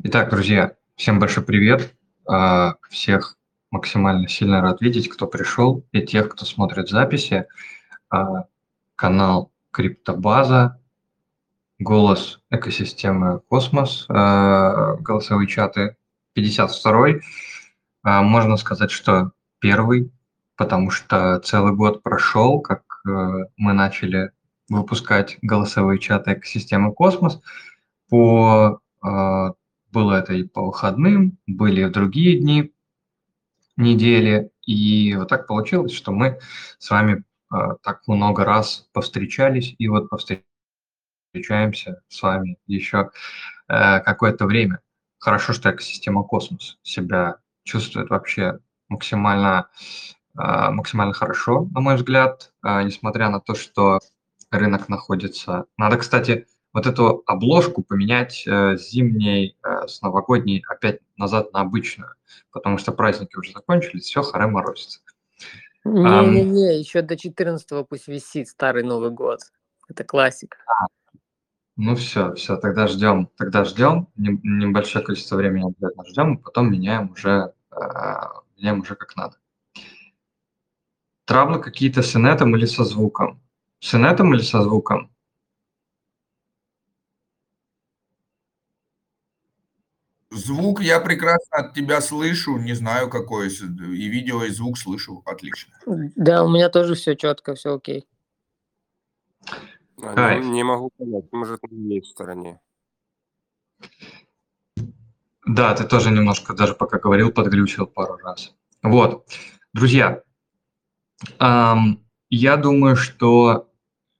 Итак, друзья, всем большой привет. А, всех максимально сильно рад видеть, кто пришел, и тех, кто смотрит записи. А, канал Криптобаза, голос экосистемы Космос, а, голосовые чаты 52 Можно сказать, что первый, потому что целый год прошел, как э, мы начали выпускать голосовые чаты экосистемы Космос по было это и по выходным, были и другие дни недели. И вот так получилось, что мы с вами э, так много раз повстречались, и вот повстречаемся с вами еще э, какое-то время. Хорошо, что экосистема Космос себя чувствует вообще максимально, э, максимально хорошо, на мой взгляд, э, несмотря на то, что рынок находится... Надо, кстати, вот эту обложку поменять э, с зимней, э, с новогодней опять назад на обычную, потому что праздники уже закончились, все, харе морозится. Не-не-не, um, еще до 14 пусть висит старый Новый год. Это классика. А, ну все, все, тогда ждем, тогда ждем, небольшое количество времени обязательно ждем, и потом меняем уже, э, меняем уже как надо. Травлы какие-то с инетом или со звуком? С инетом или со звуком? Звук я прекрасно от тебя слышу, не знаю какой, и видео, и звук слышу, отлично. Да, у меня тоже все четко, все окей. А, не, не могу понять, может, на моей стороне. Да, ты тоже немножко, даже пока говорил, подглючил пару раз. Вот, друзья, эм, я думаю, что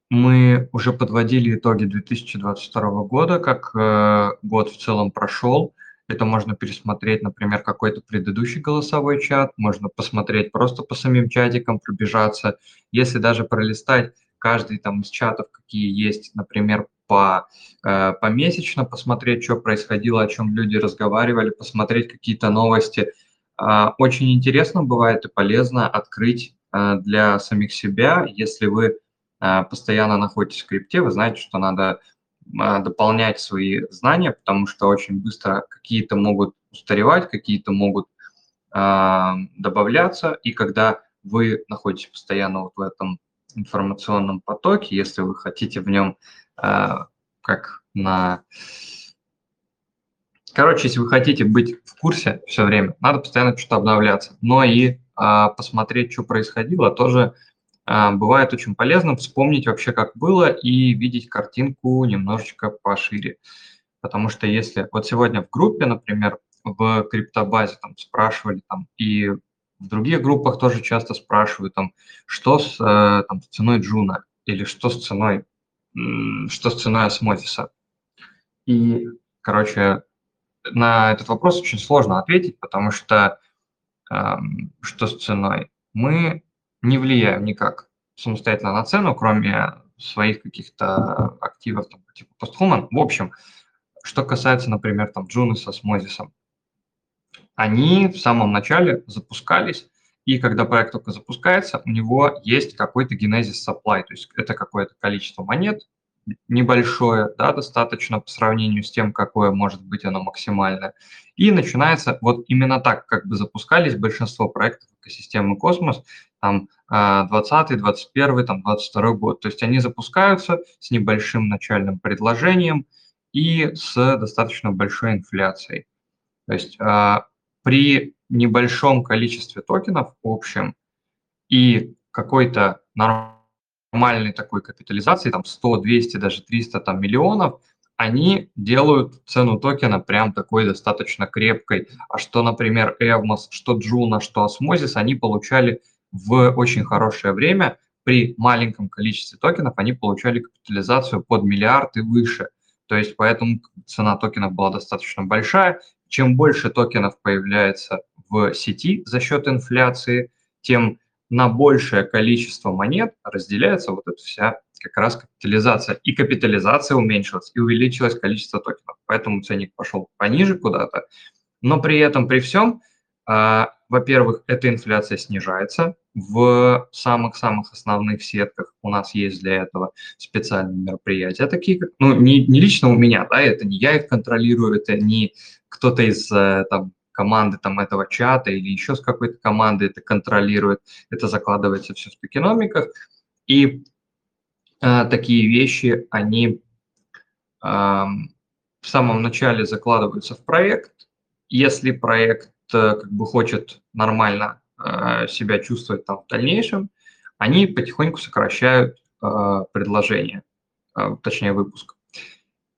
мы уже подводили итоги 2022 года, как э, год в целом прошел. Это можно пересмотреть, например, какой-то предыдущий голосовой чат, можно посмотреть просто по самим чатикам, пробежаться. Если даже пролистать каждый там из чатов, какие есть, например, по, э, помесячно, посмотреть, что происходило, о чем люди разговаривали, посмотреть какие-то новости. Э, очень интересно бывает и полезно открыть э, для самих себя, если вы э, постоянно находитесь в крипте, вы знаете, что надо дополнять свои знания, потому что очень быстро какие-то могут устаревать, какие-то могут э, добавляться, и когда вы находитесь постоянно вот в этом информационном потоке, если вы хотите в нем э, как на... Короче, если вы хотите быть в курсе все время, надо постоянно что-то обновляться, но и э, посмотреть, что происходило, тоже а, бывает очень полезно вспомнить вообще, как было, и видеть картинку немножечко пошире. Потому что если вот сегодня в группе, например, в криптобазе там спрашивали, там, и в других группах тоже часто спрашивают, там, что с, э, там, с ценой Джуна или что с ценой, что с ценой осмотиса. И, короче, на этот вопрос очень сложно ответить, потому что эм, что с ценой? Мы не влияем никак самостоятельно на цену, кроме своих каких-то активов, там, типа постхуман. В общем, что касается, например, там Джуниса с Мозисом, они в самом начале запускались, и когда проект только запускается, у него есть какой-то генезис supply, то есть это какое-то количество монет, небольшое, да, достаточно по сравнению с тем, какое может быть оно максимальное. И начинается вот именно так, как бы запускались большинство проектов экосистемы Космос, там 20, 21, там 22 год. То есть они запускаются с небольшим начальным предложением и с достаточно большой инфляцией. То есть а, при небольшом количестве токенов общем и какой-то нормальной нормальной такой капитализации, там 100, 200, даже 300 там, миллионов, они делают цену токена прям такой достаточно крепкой. А что, например, Evmos, что Juno, что Osmosis, они получали в очень хорошее время, при маленьком количестве токенов они получали капитализацию под миллиард и выше. То есть поэтому цена токенов была достаточно большая. Чем больше токенов появляется в сети за счет инфляции, тем на большее количество монет разделяется вот эта вся как раз капитализация. И капитализация уменьшилась, и увеличилось количество токенов. Поэтому ценник пошел пониже куда-то. Но при этом, при всем, э, во-первых, эта инфляция снижается, в самых-самых основных сетках у нас есть для этого специальные мероприятия, такие как, ну, не, не лично у меня, да, это не я их контролирую, это не кто-то из э, там, команды там, этого чата или еще с какой-то команды это контролирует, это закладывается все в токеномиках, и э, такие вещи, они э, в самом начале закладываются в проект, если проект э, как бы хочет нормально Э, себя чувствовать там в дальнейшем, они потихоньку сокращают э, предложение, э, точнее выпуск.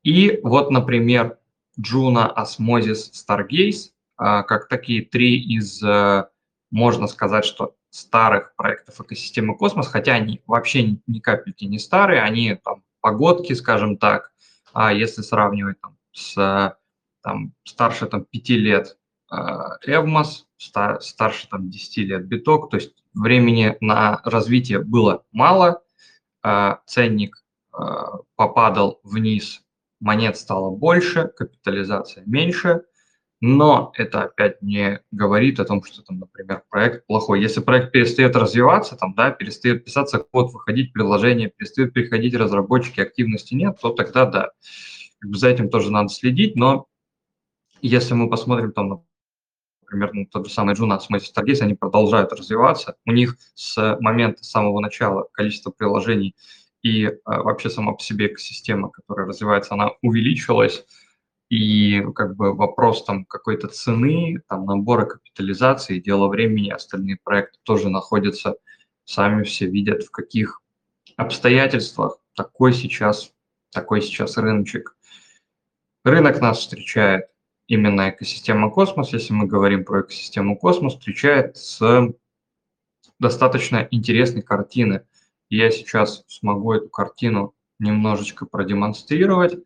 И вот, например, Juno, Osmosis, Stargaze, как такие три из, можно сказать, что старых проектов экосистемы Космос, хотя они вообще ни, капельки не старые, они там погодки, скажем так, а если сравнивать там, с там, старше там, пяти лет Evmos, старше там, 10 лет биток, то есть времени на развитие было мало, а, ценник а, попадал вниз, монет стало больше, капитализация меньше, но это опять не говорит о том, что там, например, проект плохой. Если проект перестает развиваться, там, да, перестает писаться код, выходить приложение, перестают приходить разработчики, активности нет, то тогда да. За этим тоже надо следить, но если мы посмотрим там, например, ну, тот же самый Juno с Stargaze, они продолжают развиваться. У них с момента самого начала количество приложений и э, вообще сама по себе экосистема, которая развивается, она увеличилась. И как бы вопрос там какой-то цены, там набора капитализации, дело времени, остальные проекты тоже находятся, сами все видят, в каких обстоятельствах такой сейчас, такой сейчас рыночек. Рынок нас встречает именно экосистема космос, если мы говорим про экосистему космос, встречает с достаточно интересной картины. Я сейчас смогу эту картину немножечко продемонстрировать.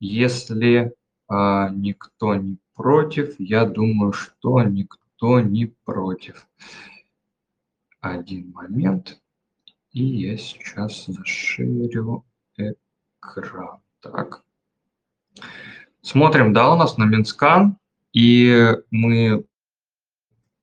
Если э, никто не против, я думаю, что никто не против. Один момент. И я сейчас заширю экран. Так. Смотрим, да, у нас на Mintscan, и мы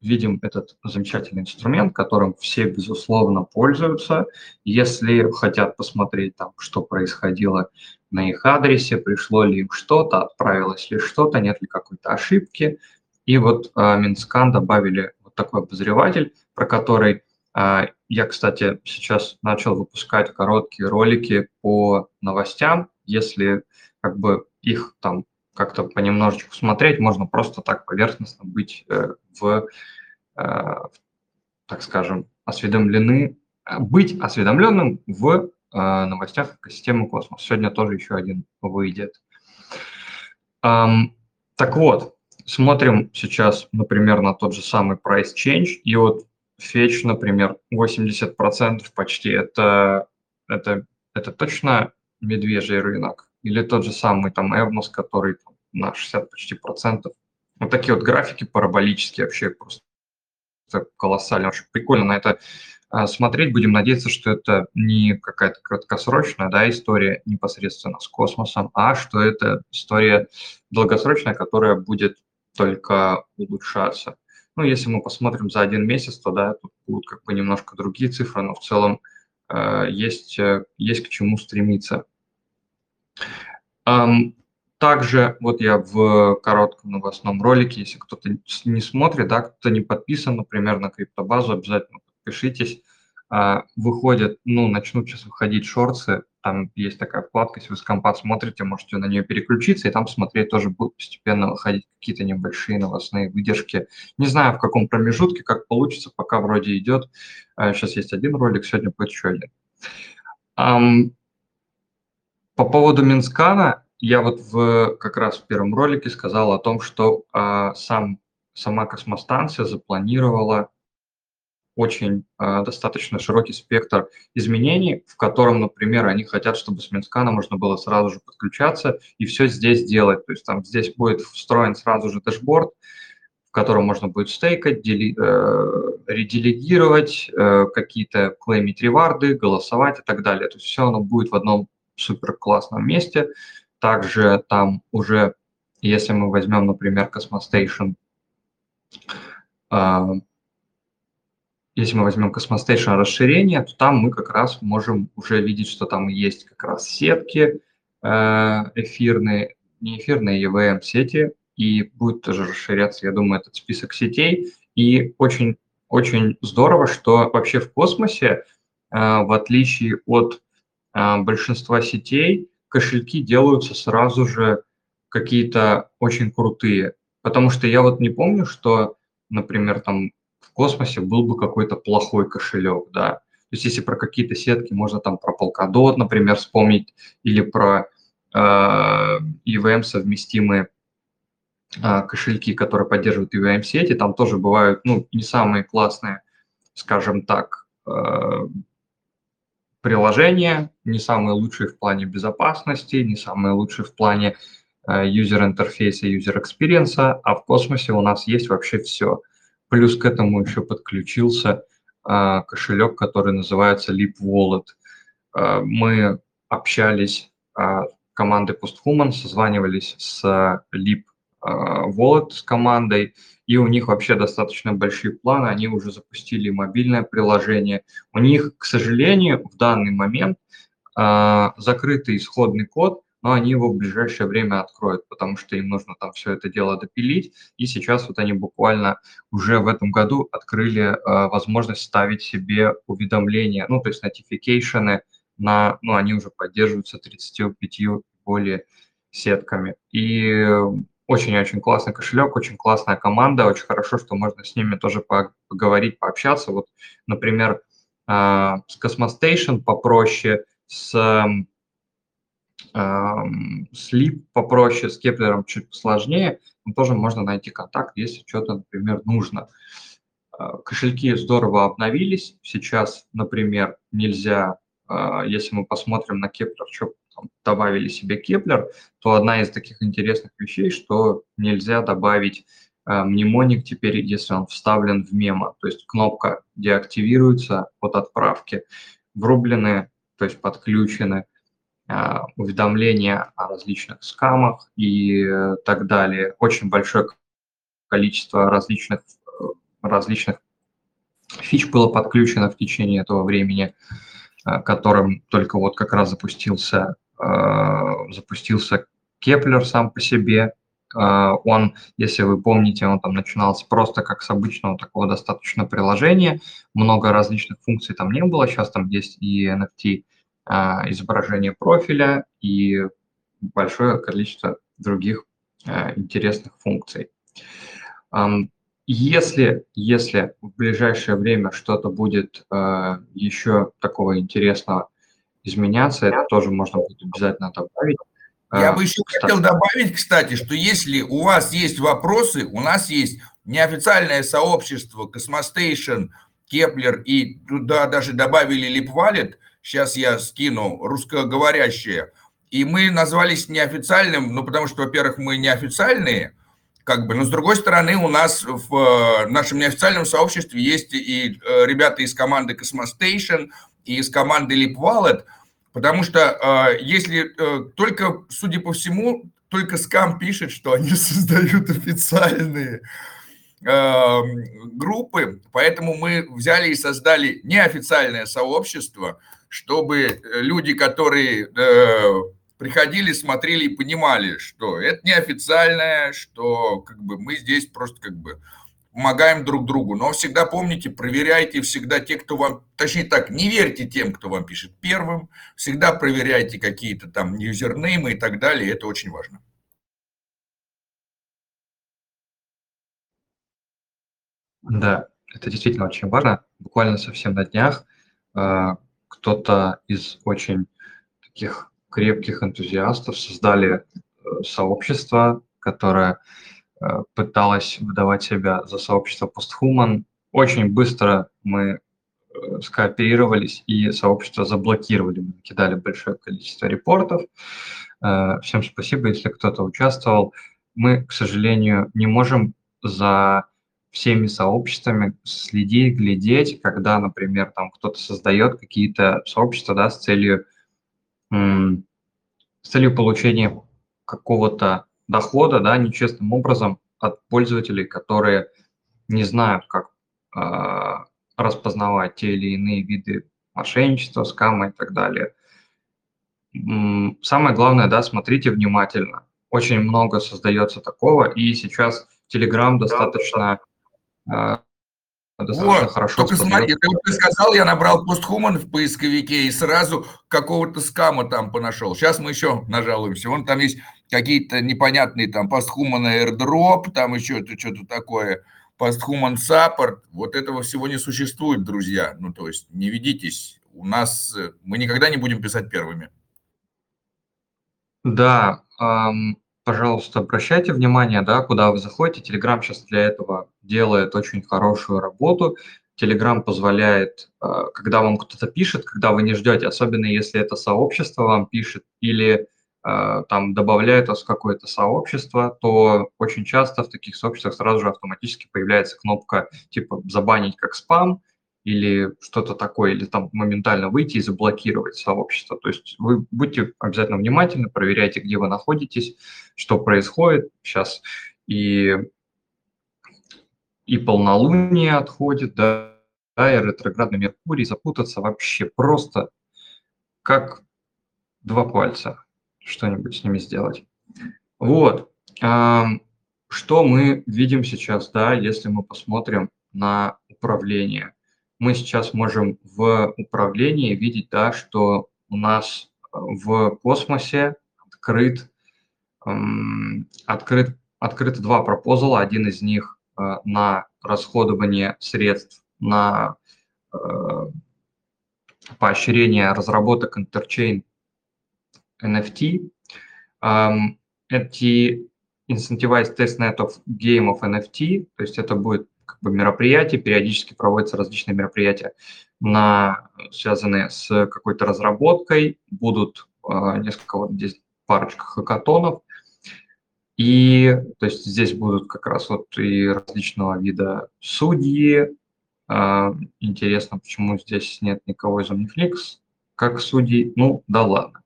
видим этот замечательный инструмент, которым все, безусловно, пользуются. Если хотят посмотреть, там, что происходило на их адресе, пришло ли им что-то, отправилось ли что-то, нет ли какой-то ошибки. И вот э, Mintscan добавили вот такой обозреватель, про который э, я, кстати, сейчас начал выпускать короткие ролики по новостям. Если как бы их там как-то понемножечку смотреть, можно просто так поверхностно быть э, в, так скажем, осведомлены, быть осведомленным в э, новостях экосистемы космос. Сегодня тоже еще один выйдет. Так вот, смотрим сейчас, например, на тот же самый price change, и вот фетч, например, 80% почти, это, это, это точно медвежий рынок? или тот же самый там Эвмос, который на 60 почти процентов. Вот такие вот графики параболические вообще просто колоссально. Очень прикольно на это а, смотреть. Будем надеяться, что это не какая-то краткосрочная да, история непосредственно с космосом, а что это история долгосрочная, которая будет только улучшаться. Ну, если мы посмотрим за один месяц, то да, тут будут как бы немножко другие цифры, но в целом э, есть, э, есть к чему стремиться. Также вот я в коротком новостном ролике, если кто-то не смотрит, да, кто-то не подписан, например, на криптобазу, обязательно подпишитесь. А, выходят, ну, начнут сейчас выходить шорты, там есть такая вкладка, если вы с компа смотрите, можете на нее переключиться, и там смотреть тоже будут постепенно выходить какие-то небольшие новостные выдержки. Не знаю, в каком промежутке, как получится, пока вроде идет. Сейчас есть один ролик, сегодня будет еще один. По поводу Mintscan а, я вот в, как раз в первом ролике сказал о том, что а, сам, сама Cosmostation запланировала очень а, достаточно широкий спектр изменений, в котором, например, они хотят, чтобы с Mintscan а можно было сразу же подключаться и все здесь делать. То есть там здесь будет встроен сразу же dashboard, в котором можно будет стейкать, дели, э, ределегировать, э, какие-то клеймить реварды, голосовать и так далее. То есть все оно будет в одном супер классном месте. Также там уже, если мы возьмем, например, Cosmostation, э, если мы возьмем Cosmostation расширение, то там мы как раз можем уже видеть, что там есть как раз сетки э, эфирные, не эфирные, EVM сети, и будет тоже расширяться, я думаю, этот список сетей. И очень, очень здорово, что вообще в космосе, э, в отличие от большинства сетей, кошельки делаются сразу же какие-то очень крутые. Потому что я вот не помню, что, например, там в космосе был бы какой-то плохой кошелек, да. То есть если про какие-то сетки можно там про Polkadot, например, вспомнить, или про э, EVM совместимые э, кошельки, которые поддерживают EVM сети, там тоже бывают, ну, не самые классные, скажем так, э, приложения, не самые лучшие в плане безопасности, не самые лучшие в плане user интерфейса, user experience, а в космосе у нас есть вообще все. Плюс к этому еще подключился а, кошелек, который называется Leap Wallet. А, мы общались, а, команды Posthuman созванивались с Leap Wallet с командой, и у них вообще достаточно большие планы, они уже запустили мобильное приложение. У них, к сожалению, в данный момент а, закрытый исходный код, но они его в ближайшее время откроют, потому что им нужно там все это дело допилить. И сейчас вот они буквально уже в этом году открыли э, возможность ставить себе уведомления, ну, то есть notification на, ну, они уже поддерживаются 35 более сетками. И очень-очень классный кошелек, очень классная команда, очень хорошо, что можно с ними тоже поговорить, пообщаться. Вот, например, э, с Cosmostation попроще, с Слип попроще, с Кеплером чуть сложнее, но тоже можно найти контакт, если что-то, например, нужно. А, кошельки здорово обновились. Сейчас, например, нельзя, а, если мы посмотрим на Keplr, что там, добавили себе Keplr, то одна из таких интересных вещей, что нельзя добавить а, mnemonic теперь, если он вставлен в memo. То есть кнопка деактивируется от отправки. Врублены, то есть подключены а, уведомления о различных скамах и э, так далее. Очень большое количество различных, э, различных фич было подключено в течение этого времени, э, которым только вот как раз запустился, запустился Keplr сам по себе. Он, если вы помните, он там начинался просто как с обычного такого достаточно приложения, много различных функций там не было, сейчас там есть и NFT, а, изображение профиля и большое количество других интересных функций. Если, если в ближайшее время что-то будет еще такого интересного изменяться, это тоже можно будет обязательно добавить. Я бы еще кстати. хотел добавить, кстати, что если у вас есть вопросы, у нас есть неофициальное сообщество Cosmostation, Kepler и туда даже добавили LipWallet – сейчас я скину, русскоговорящие, и мы назвались неофициальным, ну, потому что, во-первых, мы неофициальные, как бы, но с другой стороны, у нас в э, нашем неофициальном сообществе есть и э, ребята из команды и из команды Leap Wallet, потому что э, если только, судя по всему, только скам пишет, что они создают официальные группы, поэтому мы взяли и создали неофициальное сообщество – чтобы э, люди, которые э, приходили, смотрели и понимали, что это неофициальное, что как бы мы здесь просто как бы помогаем друг другу. Но всегда помните, проверяйте всегда те, кто вам, точнее так, не верьте тем, кто вам пишет первым, всегда проверяйте какие-то там юзернеймы и так далее, это очень важно. Да, это действительно очень важно. Буквально совсем на днях э, кто-то из очень таких крепких энтузиастов создали э, сообщество, которое э, пыталось выдавать себя за сообщество постхуман. Очень быстро мы э, скооперировались и сообщество заблокировали. Мы кидали большое количество репортов. Всем спасибо, если кто-то участвовал. Мы, к сожалению, не можем за всеми сообществами следить, глядеть, когда, например, там кто-то создает какие-то сообщества, да, с целью, с целью получения какого-то дохода, да, нечестным образом от пользователей, которые не знают, как, а, распознавать те или иные виды мошенничества, скама и так далее. Самое главное, да, смотрите внимательно. Очень много создается такого, и сейчас Telegram достаточно э, достаточно вот, хорошо только смотри, ты, ты сказал, я набрал постхуман в поисковике и сразу какого-то скама там понашел. Сейчас мы еще нажалуемся. Вон там есть какие-то непонятные там постхуман airdrop, там еще что-то такое, постхуман саппорт. Вот этого всего не существует, друзья. Ну, то есть не ведитесь. У нас э, мы никогда не будем писать первыми. Да, эм, пожалуйста, обращайте внимание, да, куда вы заходите. Telegram сейчас для этого делает очень хорошую работу. Telegram позволяет, э, когда вам кто-то пишет, когда вы не ждете, особенно если это сообщество вам пишет или э, там добавляет вас в какое-то сообщество, то очень часто в таких сообществах сразу же автоматически появляется кнопка типа «забанить как спам», или что-то такое, или там моментально выйти и заблокировать сообщество. То есть вы будьте обязательно внимательны, проверяйте, где вы находитесь, что происходит сейчас. И, и полнолуние отходит, да, да, и ретроградный Меркурий, запутаться вообще просто как два пальца, что-нибудь с ними сделать. Вот. Что мы видим сейчас, да, если мы посмотрим на управление мы сейчас можем в управлении видеть, да, что у нас э, в космосе открыт, эм, открыт, открыты два пропозала. Один из них э, на расходование средств на э, поощрение разработок интерчейн NFT. Um, эти Incentivized Testnet of Game of NFT, то есть это будет как бы мероприятий, периодически проводятся различные мероприятия, на, связанные с какой-то разработкой, будут э, несколько, вот здесь парочка хакатонов, и то есть здесь будут как раз вот и различного вида судьи. Э, интересно, почему здесь нет никого из Omniflix как судей. Ну, да ладно.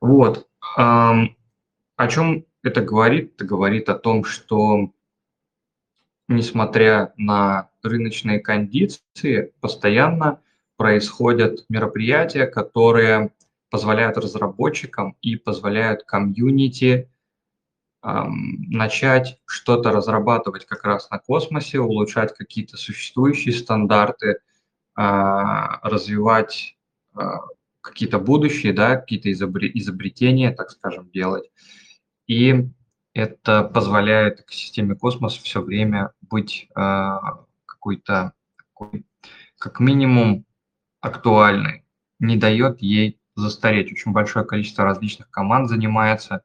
Вот. Э, о чем это говорит? Это говорит о том, что несмотря на рыночные кондиции, постоянно происходят мероприятия, которые позволяют разработчикам и позволяют комьюнити эм, начать что-то разрабатывать как раз на космосе, улучшать какие-то существующие стандарты, э, развивать э, какие-то будущие, да, какие-то изобретения, так скажем, делать. И это позволяет экосистеме космоса все время быть э, какой-то, как минимум, актуальной, не дает ей застареть. Очень большое количество различных команд занимается э,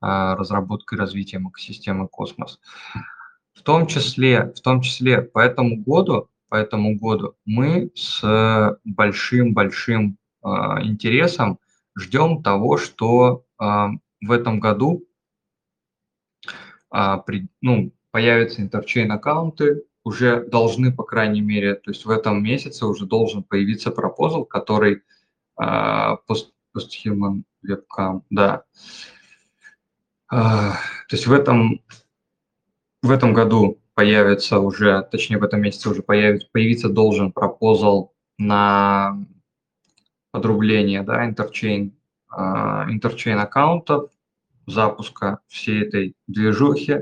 разработкой и развитием экосистемы космос. В том числе, в том числе по этому году, по этому году мы с большим-большим э, интересом ждем того, что э, в этом году а, при, ну, появятся интерчейн аккаунты, уже должны, по крайней мере, то есть в этом месяце уже должен появиться пропозал, который а, post, post-human да. А, то есть в этом, в этом году появится уже, точнее в этом месяце уже появится, появиться должен пропозал на подрубление, да, интерчейн, interchain аккаунтов, запуска всей этой движухи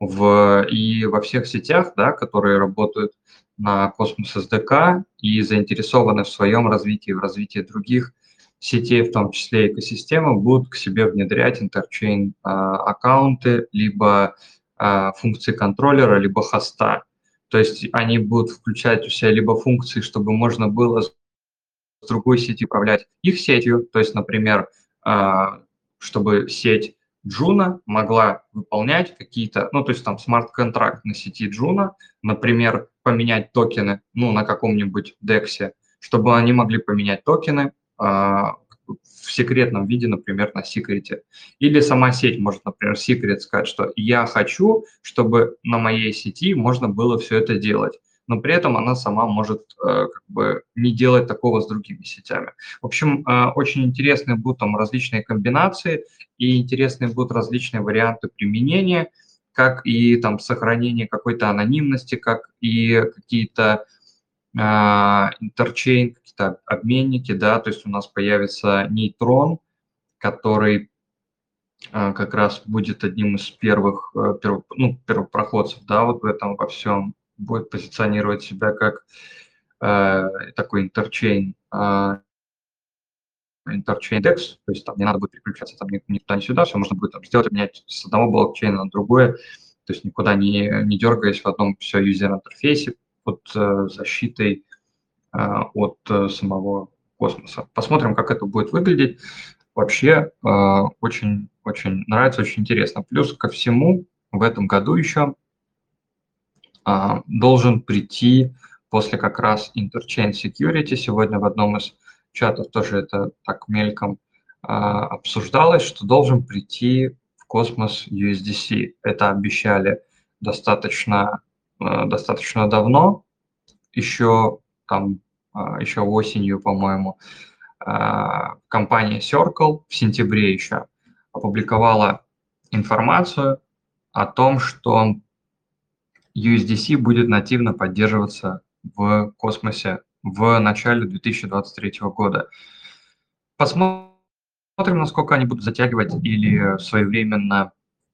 в, и во всех сетях, да, которые работают на Cosmos SDK и заинтересованы в своем развитии, в развитии других сетей, в том числе экосистемы, будут к себе внедрять interchain а, аккаунты, либо а, функции контроллера, либо хоста. То есть они будут включать у себя либо функции, чтобы можно было с другой сети управлять их сетью, то есть, например, а, чтобы сеть Juno могла выполнять какие-то, ну, то есть там смарт-контракт на сети Juno, например, поменять токены, ну, на каком-нибудь DEX, чтобы они могли поменять токены а, в секретном виде, например, на секрете. Или сама сеть может, например, секрет сказать, что я хочу, чтобы на моей сети можно было все это делать но при этом она сама может э, как бы не делать такого с другими сетями. В общем, э, очень интересные будут там различные комбинации и интересные будут различные варианты применения, как и там сохранение какой-то анонимности, как и какие-то интерчейн, какие-то обменники, да, то есть у нас появится нейтрон, который как раз будет одним из первых, первых ну, первых проходцев, да, вот в этом во всем, будет позиционировать себя как э, такой интерчейн, э, интерчейн DEX, то есть там не надо будет переключаться там ни, ни туда, ни сюда, все можно будет там, сделать, менять с одного блокчейна на другое, то есть никуда не, не дергаясь в одном все юзер-интерфейсе под э, защитой э, от э, самого космоса. Посмотрим, как это будет выглядеть. Вообще очень-очень э, нравится, очень интересно. Плюс ко всему в этом году еще э, должен прийти после как раз Interchain Security. Сегодня в одном из чатов тоже это так мельком а, обсуждалось, что должен прийти в космос USDC. Это обещали достаточно, а, достаточно давно, еще там, а, еще осенью, по-моему, а, компания Circle в сентябре еще опубликовала информацию о том, что USDC будет нативно поддерживаться в космосе в начале 2023 года. Посмотрим, насколько они будут затягивать или своевременно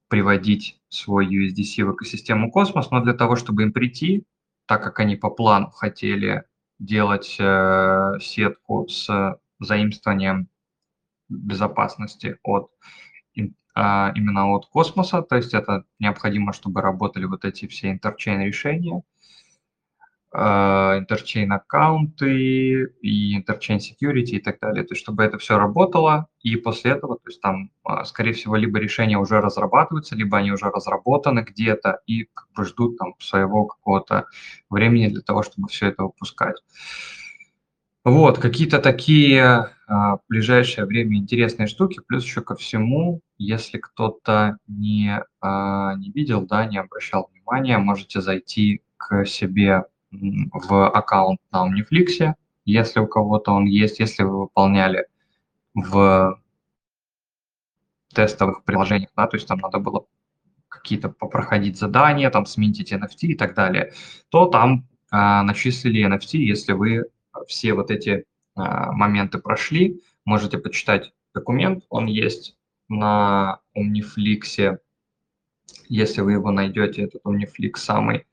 приводить свой USDC в экосистему космос, но для того, чтобы им прийти, так как они по плану хотели делать э, сетку с заимствованием безопасности от а, именно от космоса, то есть это необходимо, чтобы работали вот эти все interchain решения, а, interchain аккаунты и interchain security и так далее. То есть чтобы это все работало, и после этого, то есть там, а, скорее всего, либо решения уже разрабатываются, либо они уже разработаны где-то и как бы ждут там своего какого-то времени для того, чтобы все это выпускать. Вот, какие-то такие а, в ближайшее время интересные штуки, плюс еще ко всему, если кто-то не, а, не видел, да, не обращал внимания, можете зайти к себе в аккаунт на Omniflix, если у кого-то он есть, если вы выполняли в тестовых приложениях, да, то есть там надо было какие-то попроходить задания, там сменить NFT и так далее, то там а, начислили NFT, если вы все вот эти а, моменты прошли, можете почитать документ, он есть на Omniflix, если вы его найдете, этот Omniflix самый,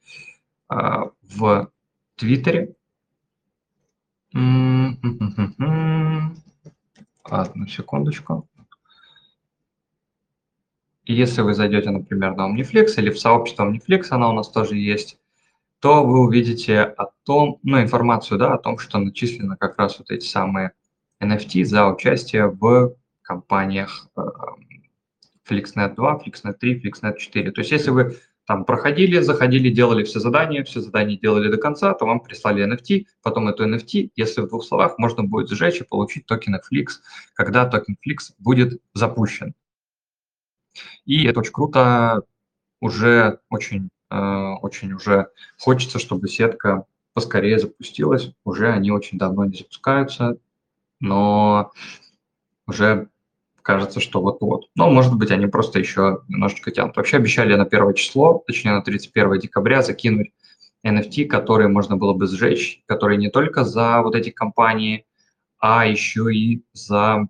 а, в Твиттере. Одну секундочку. если вы зайдете, например, на Omniflex или в сообщество Omniflex, она у нас тоже есть, то вы увидите о том, ну, информацию, да, о том, что начислено как раз вот эти самые NFT за участие в компаниях э, FlixNet 2, FlixNet 3, FlixNet 4. То есть если вы там проходили, заходили, делали все задания, все задания делали до конца, то вам прислали NFT, потом эту NFT, если в двух словах, можно будет сжечь и получить токены Flix, когда токен Flix будет запущен. И это очень круто, уже очень, очень уже хочется, чтобы сетка поскорее запустилась. Уже они очень давно не запускаются, но уже кажется, что вот-вот. Но, может быть, они просто еще немножечко тянут. Вообще обещали на первое число, точнее на 31 декабря закинуть NFT, которые можно было бы сжечь, которые не только за вот эти компании, а еще и за,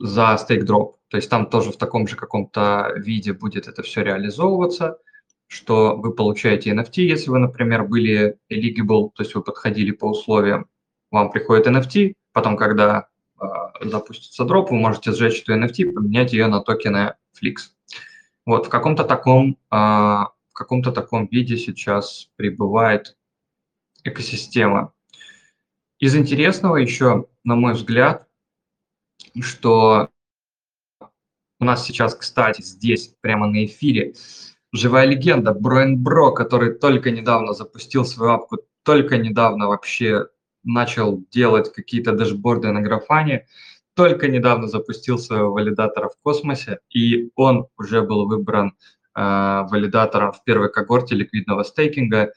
за стейк дроп. То есть там тоже в таком же каком-то виде будет это все реализовываться, что вы получаете NFT, если вы, например, были eligible, то есть вы подходили по условиям, вам приходит NFT, Потом, когда э, запустится дроп, вы можете сжечь эту NFT поменять ее на токены Flix. Вот в каком-то таком, э, в каком-то таком виде сейчас пребывает экосистема. Из интересного еще, на мой взгляд, что у нас сейчас, кстати, здесь, прямо на эфире, живая легенда Броен Бро, который только недавно запустил свою апку, только недавно вообще начал делать какие-то дашборды на графане, только недавно запустил своего валидатора в космосе, и он уже был выбран э, валидатором в первой когорте ликвидного стейкинга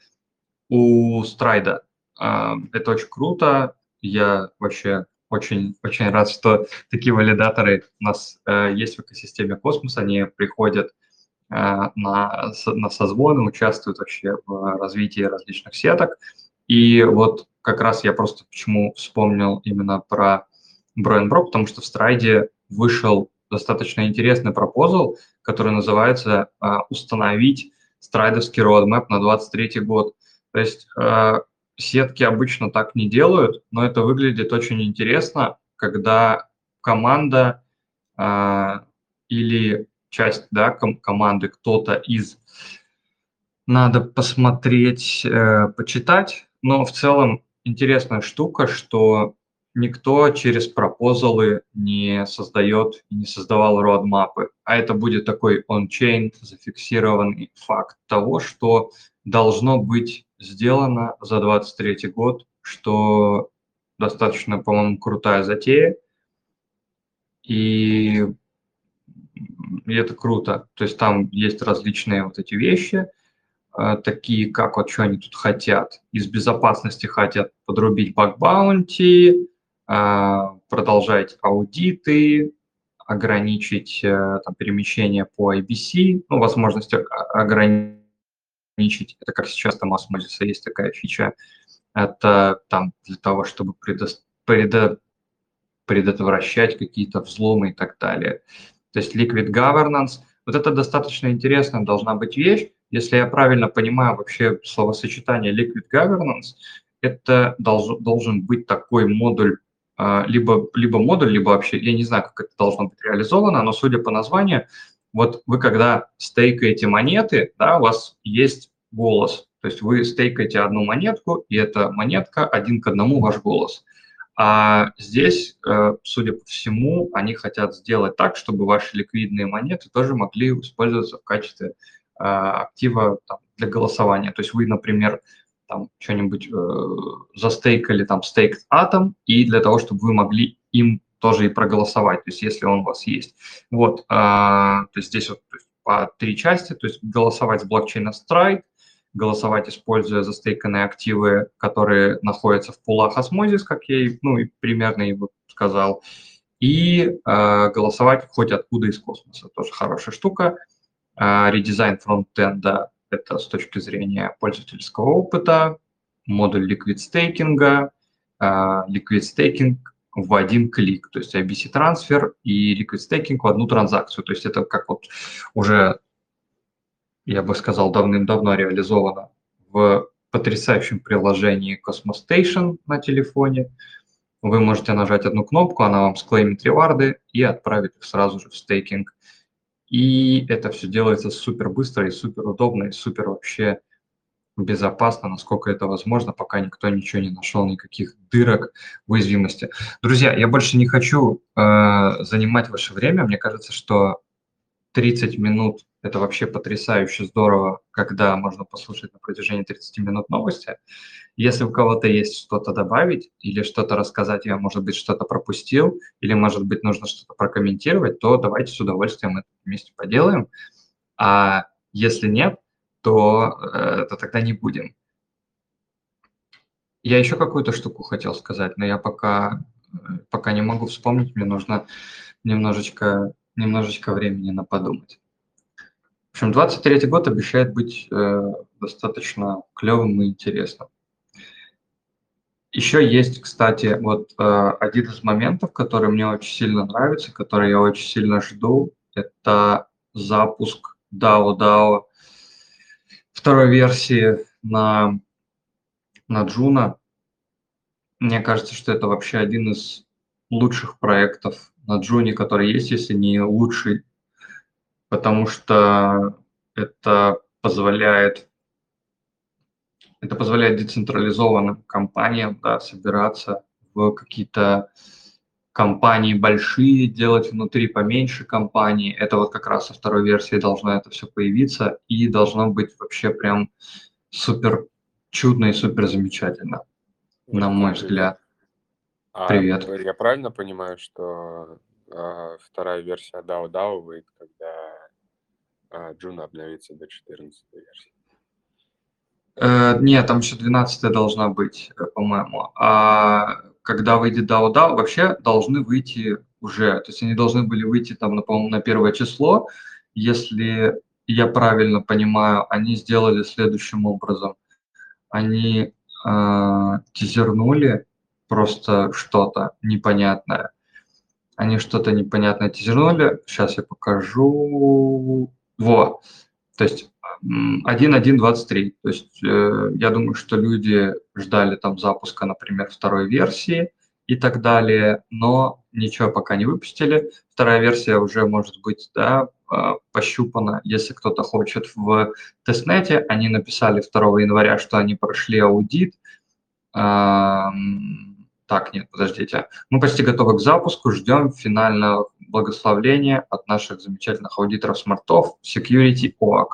у Страйда. Э, это очень круто. Я вообще очень, очень рад, что такие валидаторы у нас э, есть в экосистеме космоса. Они приходят на, на созвоны, участвуют вообще в развитии различных сеток. И вот как раз я просто почему вспомнил именно про Бро, потому что в страйде вышел достаточно интересный пропозал, который называется «Установить страйдовский roadmap на 23 год». То есть сетки обычно так не делают, но это выглядит очень интересно, когда команда э, или часть да, ком- команды, кто-то из... Надо посмотреть, э, почитать, но в целом интересная штука, что никто через пропозалы не создает и не создавал родмапы, а это будет такой on-chain зафиксированный факт того, что должно быть сделано за 23 год, что достаточно, по-моему, крутая затея. И, и это круто. То есть там есть различные вот эти вещи, э, такие как вот что они тут хотят. Из безопасности хотят подрубить баг-баунти, продолжать аудиты, ограничить э, там, перемещение по IBC, ну, возможность ограничить. Это как сейчас там Osmosis есть такая фича. Это там для того, чтобы предо, предо, предотвращать какие-то взломы и так далее. То есть liquid governance. Вот это достаточно интересная должна быть вещь. Если я правильно понимаю вообще словосочетание liquid governance, это должен, должен быть такой модуль, а, либо, либо модуль, либо вообще, я не знаю, как это должно быть реализовано, но судя по названию, вот вы когда стейкаете монеты, да, у вас есть голос, то есть вы стейкаете одну монетку, и эта монетка один к одному ваш голос. А здесь, э, судя по всему, они хотят сделать так, чтобы ваши ликвидные монеты тоже могли использоваться в качестве э, актива для голосования. То есть вы, например, там что-нибудь э, застейкали там стейк атом, и для того, чтобы вы могли им тоже и проголосовать, то есть если он у вас есть. Вот, а, то есть здесь вот есть по три части, то есть голосовать с блокчейна Strike, голосовать, используя застейканные активы, которые находятся в пулах Osmosis, как я и, ну, и примерно его сказал, и э, голосовать хоть откуда из космоса, тоже хорошая штука. Э, редизайн фронтенда – это с точки зрения пользовательского опыта, модуль liquid стейкинга, э, liquid стейкинг в один клик, то есть IBC трансфер и liquid стейкинг в одну транзакцию. То есть это как вот уже, я бы сказал, давным-давно реализовано в потрясающем приложении Cosmos Station на телефоне. Вы можете нажать одну кнопку, она вам склеймит реварды и отправит их сразу же в стейкинг. И это все делается супер быстро и супер удобно, и супер вообще безопасно, насколько это возможно, пока никто ничего не нашел, никаких дырок в уязвимости. Друзья, я больше не хочу э, занимать ваше время. Мне кажется, что 30 минут – это вообще потрясающе здорово, когда можно послушать на протяжении 30 минут новости. Если у кого-то есть что-то добавить или что-то рассказать, я, может быть, что-то пропустил, или, может быть, нужно что-то прокомментировать, то давайте с удовольствием это вместе поделаем. А если нет, то, э, то тогда не будем. Я еще какую-то штуку хотел сказать, но я пока, э, пока не могу вспомнить, мне нужно немножечко, немножечко времени на подумать. Общем, 23 год обещает быть э, достаточно клевым и интересным. Еще есть, кстати, вот э, один из моментов, который мне очень сильно нравится, который я очень сильно жду, это запуск DAO-DAO второй версии на, на Juno. Мне кажется, что это вообще один из лучших проектов на Джуне, который есть, если не лучший, потому что это позволяет это позволяет децентрализованным компаниям да, собираться в какие-то компании большие, делать внутри поменьше компаний. Это вот как раз со второй версии должно это все появиться и должно быть вообще прям супер чудно и супер замечательно, Ой, на мой взгляд. А, привет. Я правильно понимаю, что э, вторая версия DAO DAO выйдет, когда э, Джун обновится до 14 версии? Э, нет, там еще 12 должна быть, э, по-моему. А когда выйдет DAO DAO, вообще должны выйти уже. То есть они должны были выйти там, на, по-моему, на первое число. Если я правильно понимаю, они сделали следующим образом. Они э, тизернули просто что-то непонятное. Они что-то непонятное тизернули. Сейчас я покажу. Во. То есть 1.1.23. То есть э, я думаю, что люди ждали там запуска, например, второй версии и так далее, но ничего пока не выпустили. Вторая версия уже может быть да, а, пощупана, если кто-то хочет в тестнете. Они написали 2 января, что они прошли аудит. Так, нет, подождите. Мы почти готовы к запуску, ждем финального благословления от наших замечательных аудиторов смартов Security OAK.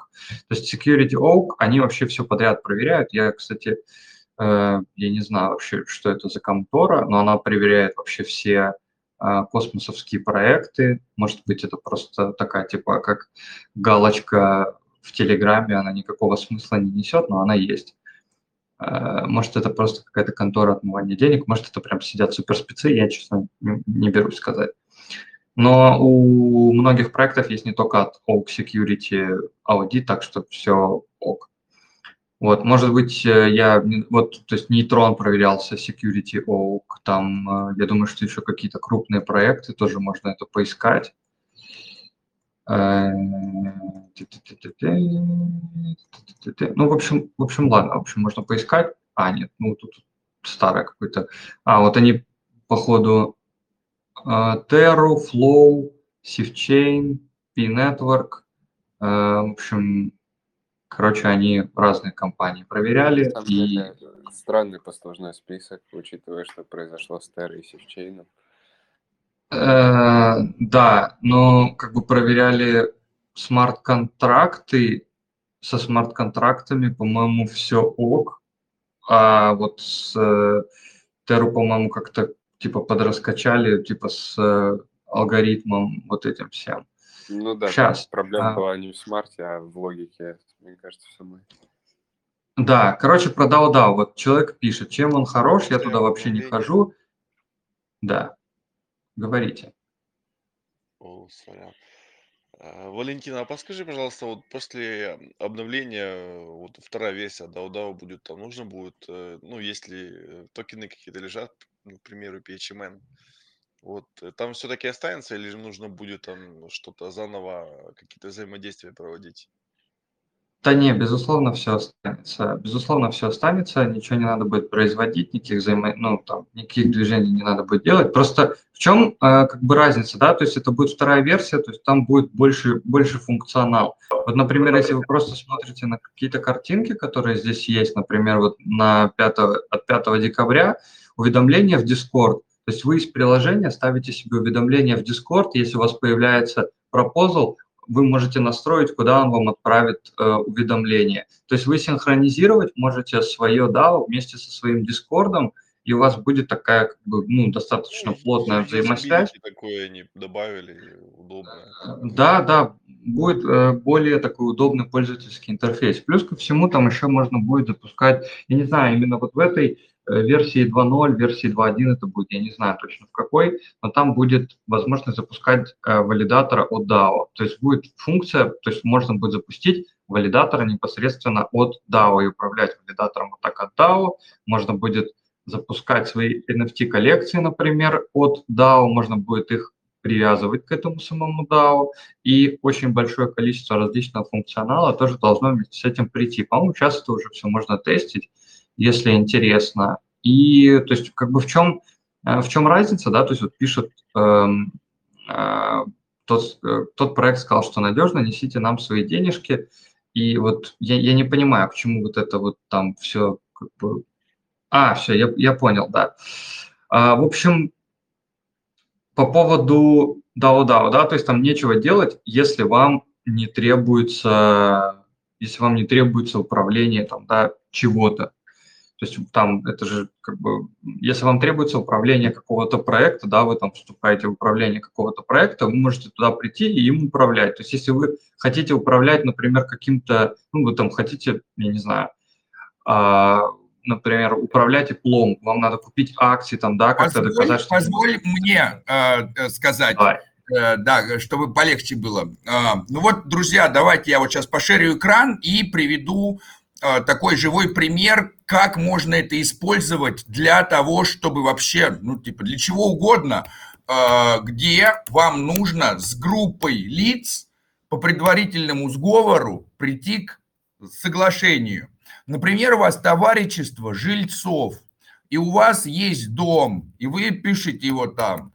То есть Security OAK, они вообще все подряд проверяют. Я, кстати, э, я не знаю вообще, что это за контора, но она проверяет вообще все э, космосовские проекты. Может быть, это просто такая, типа, как галочка в Телеграме, она никакого смысла не несет, но она есть. Э, может, это просто какая-то контора отмывания денег, может, это прям сидят суперспецы, я, честно, не берусь сказать. Но у многих проектов есть не только от Oak Security аудит, так что все ок. Вот, может быть, э, я, вот, то есть нейтрон проверялся, Security Oak, там, э, я думаю, что еще какие-то крупные проекты, тоже можно это поискать. Ну, в общем, в общем, ладно, в общем, можно поискать. А, нет, ну тут старое какое-то. А, вот они, походу, Terra, Flow, SafeChain, P-Network. В общем, короче, они разные компании проверяли. и... Странный послужной список, учитывая, что произошло с Terra и SafeChain. Да, но как бы проверяли смарт-контракты, со смарт-контрактами, по-моему, все ок, а вот с э, Теру, по-моему, как-то типа подраскачали, типа с э, алгоритмом вот этим всем. Ну да, Сейчас. проблема а... была не в смарте, а в логике, мне кажется, самой. Да, короче, про DAO, да, вот человек пишет, чем он хорош, я туда вообще не хожу. Да. Говорите. О, сорян. А, Валентина, а подскажи, пожалуйста, вот после обновления, вот вторая версия DAO будет, там нужно будет, э, ну, если э, токены какие-то лежат, ну, к примеру, PHMN, вот, э, там все-таки останется или же нужно будет там что-то заново, какие-то взаимодействия проводить? Да не, безусловно, все останется. Безусловно, все останется, ничего не надо будет производить, никаких взаимо... ну, там, никаких движений не надо будет делать. Просто в чем э, как бы разница, да, то есть это будет вторая версия, то есть там будет больше, больше функционал. Вот, например, если вы просто смотрите на какие-то картинки, которые здесь есть, например, вот на 5, от 5 декабря, уведомления в Discord, то есть вы из приложения ставите себе уведомления в Discord, если у вас появляется пропозал, вы можете настроить, куда он вам отправит э, уведомление. То есть вы синхронизировать можете свое DAO вместе со своим Дискордом, и у вас будет такая как бы, ну, достаточно ну, плотная взаимосвязь. Такое они добавили, удобно. Да, да, будет э, более такой удобный пользовательский интерфейс. Плюс ко всему там еще можно будет запускать, я не знаю, именно вот в этой версии 2.0, версии 2.1 это будет, я не знаю точно в какой, но там будет возможность запускать э, валидатора от DAO. То есть будет функция, то есть можно будет запустить валидатора непосредственно от DAO и управлять валидатором вот так от DAO. Можно будет запускать свои NFT-коллекции, например, от DAO, можно будет их привязывать к этому самому DAO, и очень большое количество различного функционала тоже должно вместе с этим прийти. По-моему, сейчас это уже все можно тестить, если интересно. И то есть как бы в чем, э, в чем разница, да, то есть вот пишет э, э, тот, э, тот проект сказал, что надежно, несите нам свои денежки, и вот я, я не понимаю, почему вот это вот там все как бы... А, все, я, я понял, да. А, в общем, по поводу DAO-DAO, да, то есть там нечего делать, если вам не требуется, если вам не требуется управление там, да, чего-то. То есть там это же как бы, если вам требуется управление какого-то проекта, да, вы там вступаете в управление какого-то проекта, вы можете туда прийти и им управлять. То есть если вы хотите управлять, например, каким-то, ну, вы там хотите, я не знаю, а, например, управлять Apple, вам надо купить акции там, да, как-то доказать, что... Позволь мне э, сказать. Давай. э, да, чтобы полегче было. А, ну вот, друзья, давайте я вот сейчас пошерю экран и приведу а, такой живой пример, как можно это использовать для того, чтобы вообще, ну, типа, для чего угодно, а, где вам нужно с группой лиц по предварительному сговору прийти к соглашению. Например, у вас товарищество жильцов, и у вас есть дом, и вы пишете его там,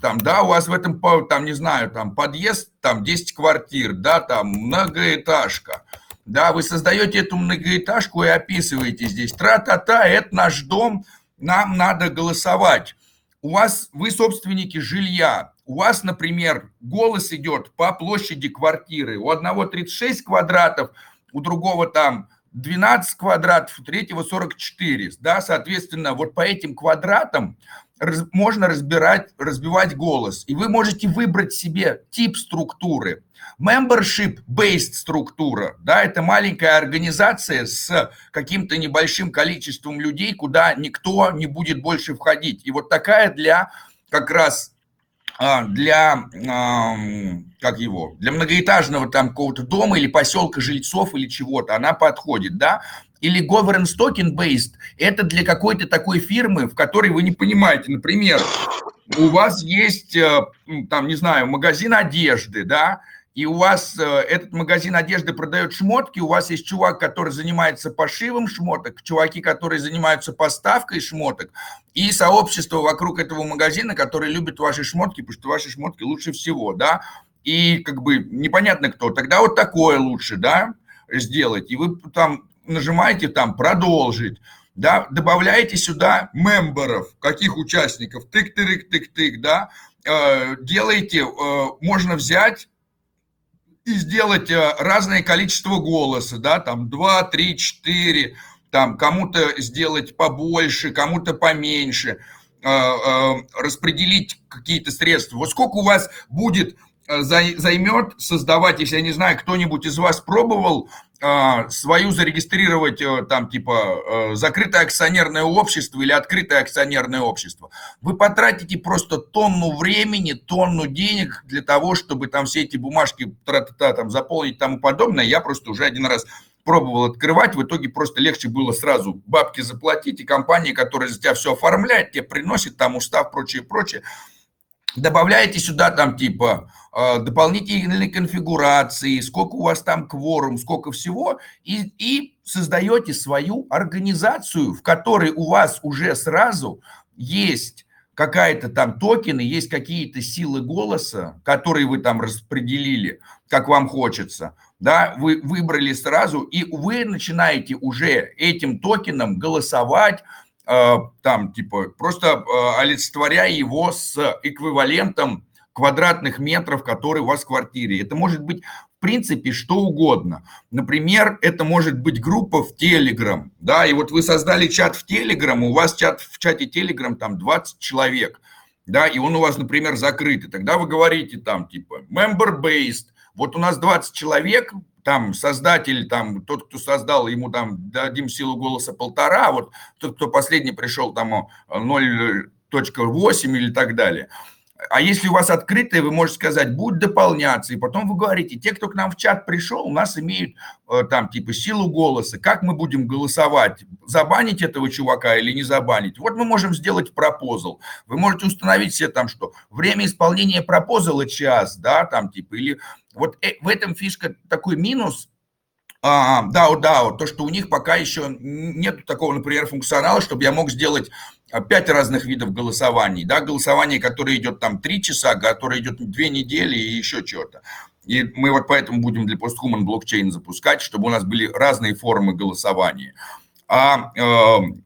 там, да, у вас в этом, там, не знаю, там подъезд, там 10 квартир, да, там многоэтажка, да, вы создаете эту многоэтажку и описываете здесь, тра-та-та, это наш дом, нам надо голосовать. У вас, вы собственники жилья, у вас, например, голос идет по площади квартиры, у одного 36 квадратов, у другого там 12 квадратов, у третьего 44, да, соответственно, вот по этим квадратам можно разбирать, разбивать голос. И вы можете выбрать себе тип структуры. Membership-based структура, да, это маленькая организация с каким-то небольшим количеством людей, куда никто не будет больше входить. И вот такая для как раз а, для, как его, для многоэтажного там какого-то дома или поселка жильцов или чего-то, она подходит, да, или governance token based, это для какой-то такой фирмы, в которой вы не понимаете, например, у вас есть, э, там, не знаю, магазин одежды, да, и у вас э, этот магазин одежды продает шмотки, у вас есть чувак, который занимается пошивом шмоток, чуваки, которые занимаются поставкой шмоток, и сообщество вокруг этого магазина, которые любят ваши шмотки, потому что ваши шмотки лучше всего, да, и как бы непонятно кто, тогда вот такое лучше, да, сделать, и вы там нажимаете там «Продолжить», да, добавляете сюда мемберов, каких участников, тык-тык-тык-тык, да, э, делаете, э, можно взять и сделать э, разное количество голоса, да, там 2, 3, 4, там кому-то сделать побольше, кому-то поменьше, распределить какие-то средства. Вот сколько у вас будет займет создавать, если я не знаю, кто-нибудь из вас пробовал а, свою зарегистрировать э, там типа э, закрытое акционерное общество или открытое акционерное общество. Вы потратите просто тонну времени, тонну денег для того, чтобы там все эти бумажки тра-та-та, там заполнить и тому подобное. Я просто уже один раз пробовал открывать, в итоге просто легче было сразу бабки заплатить, и компания, которая за тебя все оформляет, тебе приносит там устав, прочее, прочее добавляете сюда там типа а, дополнительные конфигурации, сколько у вас там кворум, сколько всего, и, и создаете свою организацию, в которой у вас уже сразу есть какая-то там токены, есть какие-то силы голоса, которые вы там распределили, как вам хочется, да, вы выбрали сразу, и вы начинаете уже этим токеном голосовать, Э, там, типа, просто э, олицетворяя его с эквивалентом квадратных метров, которые у вас в квартире. Это может быть, в принципе, что угодно. Например, это может быть группа в Telegram, да, и вот вы создали чат в Telegram, у вас чат в чате Telegram там 20 человек, да, и он у вас, например, закрыт, и тогда вы говорите там, типа, member-based, вот у нас 20 человек, там создатель, там тот, кто создал, ему там дадим силу голоса полтора, а вот тот, кто последний пришел, там 0.8 или так далее. А если у вас открытое, вы можете сказать, будет дополняться, и потом вы говорите, те, кто к нам в чат пришел, у нас имеют э, там типа силу голоса, как мы будем голосовать, забанить этого чувака или не забанить. Вот мы можем сделать пропозал. Вы можете установить себе там, что время исполнения пропозала час, да, там типа, или вот э, в этом фишка такой минус, а, да, да, то, что у них пока еще нет такого, например, функционала, чтобы я мог сделать пять разных видов голосований, да, голосование, которое идет там три часа, которое идет две недели и еще что-то. И мы вот поэтому будем для Posthuman блокчейн запускать, чтобы у нас были разные формы голосования. А э,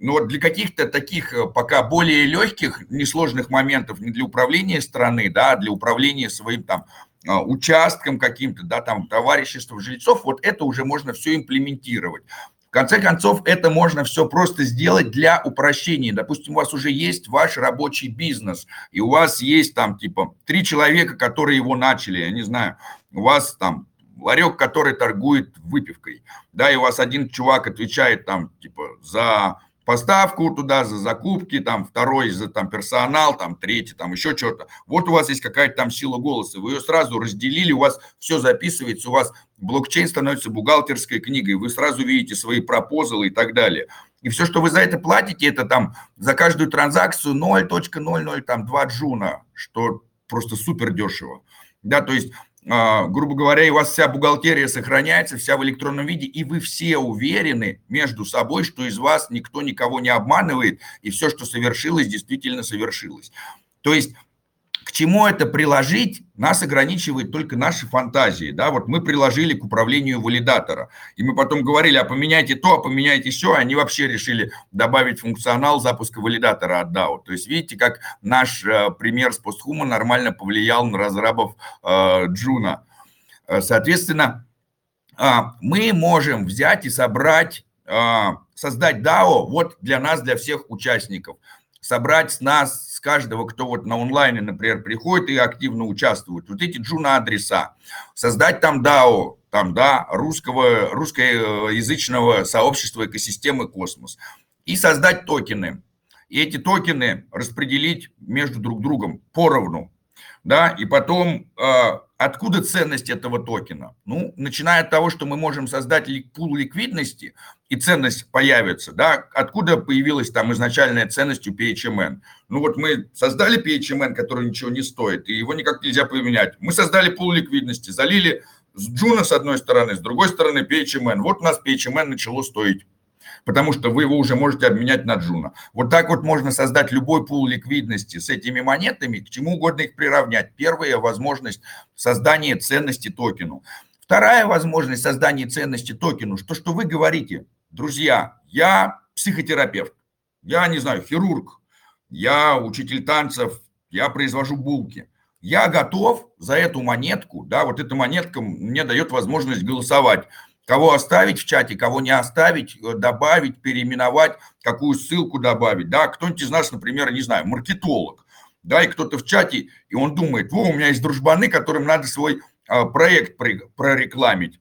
ну вот для каких-то таких э, пока более легких, несложных моментов не для управления страны, да, а для управления своим там а, участкам каким-то, да, там, товариществом жильцов, вот это уже можно все имплементировать. Конце концов, это можно все просто сделать для упрощения. Допустим, у вас уже есть ваш рабочий бизнес, и у вас есть там типа три человека, которые его начали, я не знаю, у вас там ларек, который торгует выпивкой, да, и у вас один чувак отвечает там типа за поставку туда, за закупки, там второй за там персонал, там третий, там еще что-то. Вот у вас есть какая-то там сила голоса, вы ее сразу разделили, у вас все записывается, у вас блокчейн становится бухгалтерской книгой, вы сразу видите свои пропозалы и так далее. И все, что вы за это платите, это там за каждую транзакцию 0.00, там 2 джуна, что просто супер дешево. Да, то есть грубо говоря, и у вас вся бухгалтерия сохраняется, вся в электронном виде, и вы все уверены между собой, что из вас никто никого не обманывает, и все, что совершилось, действительно совершилось. То есть чему это приложить, нас ограничивает только наши фантазии. Да? Вот мы приложили к управлению валидатора, и мы потом говорили, а поменяйте то, а поменяйте все, они вообще решили добавить функционал запуска валидатора от DAO. То есть видите, как наш э, пример с постхума нормально повлиял на разрабов э, Juno. Э, соответственно, э, мы можем взять и собрать, э, создать DAO вот для нас, для всех участников – собрать с нас, с каждого, кто вот на онлайне, например, приходит и активно участвует, вот эти Juno-адреса, создать там DAO, там, да, русского, русскоязычного сообщества экосистемы «Космос» и создать токены. И эти токены распределить между друг другом поровну, да, и потом э, откуда ценность этого токена? Ну, начиная от того, что мы можем создать пул ликвидности, и ценность появится, да, откуда появилась там изначальная ценность у PHMN? Ну вот мы создали PHMN, который ничего не стоит, и его никак нельзя поменять. Мы создали пул ликвидности, залили с Juno с одной стороны, с другой стороны PHMN. Вот у нас PHMN начало стоить потому что вы его уже можете обменять на Juno. Вот так вот можно создать любой пул ликвидности с этими монетами, к чему угодно их приравнять. Первая возможность создания ценности токену. Вторая возможность создания ценности токену, что, что вы говорите, друзья, я психотерапевт, я, не знаю, хирург, я учитель танцев, я произвожу булки. Я готов за эту монетку, да, вот эта монетка мне дает возможность голосовать Кого оставить в чате, кого не оставить, э, добавить, переименовать, какую ссылку добавить. Да, кто-нибудь из нас, например, не знаю, маркетолог, да, и кто-то в чате, и он думает, во, у меня есть дружбаны, которым надо свой а, проект прорекламить.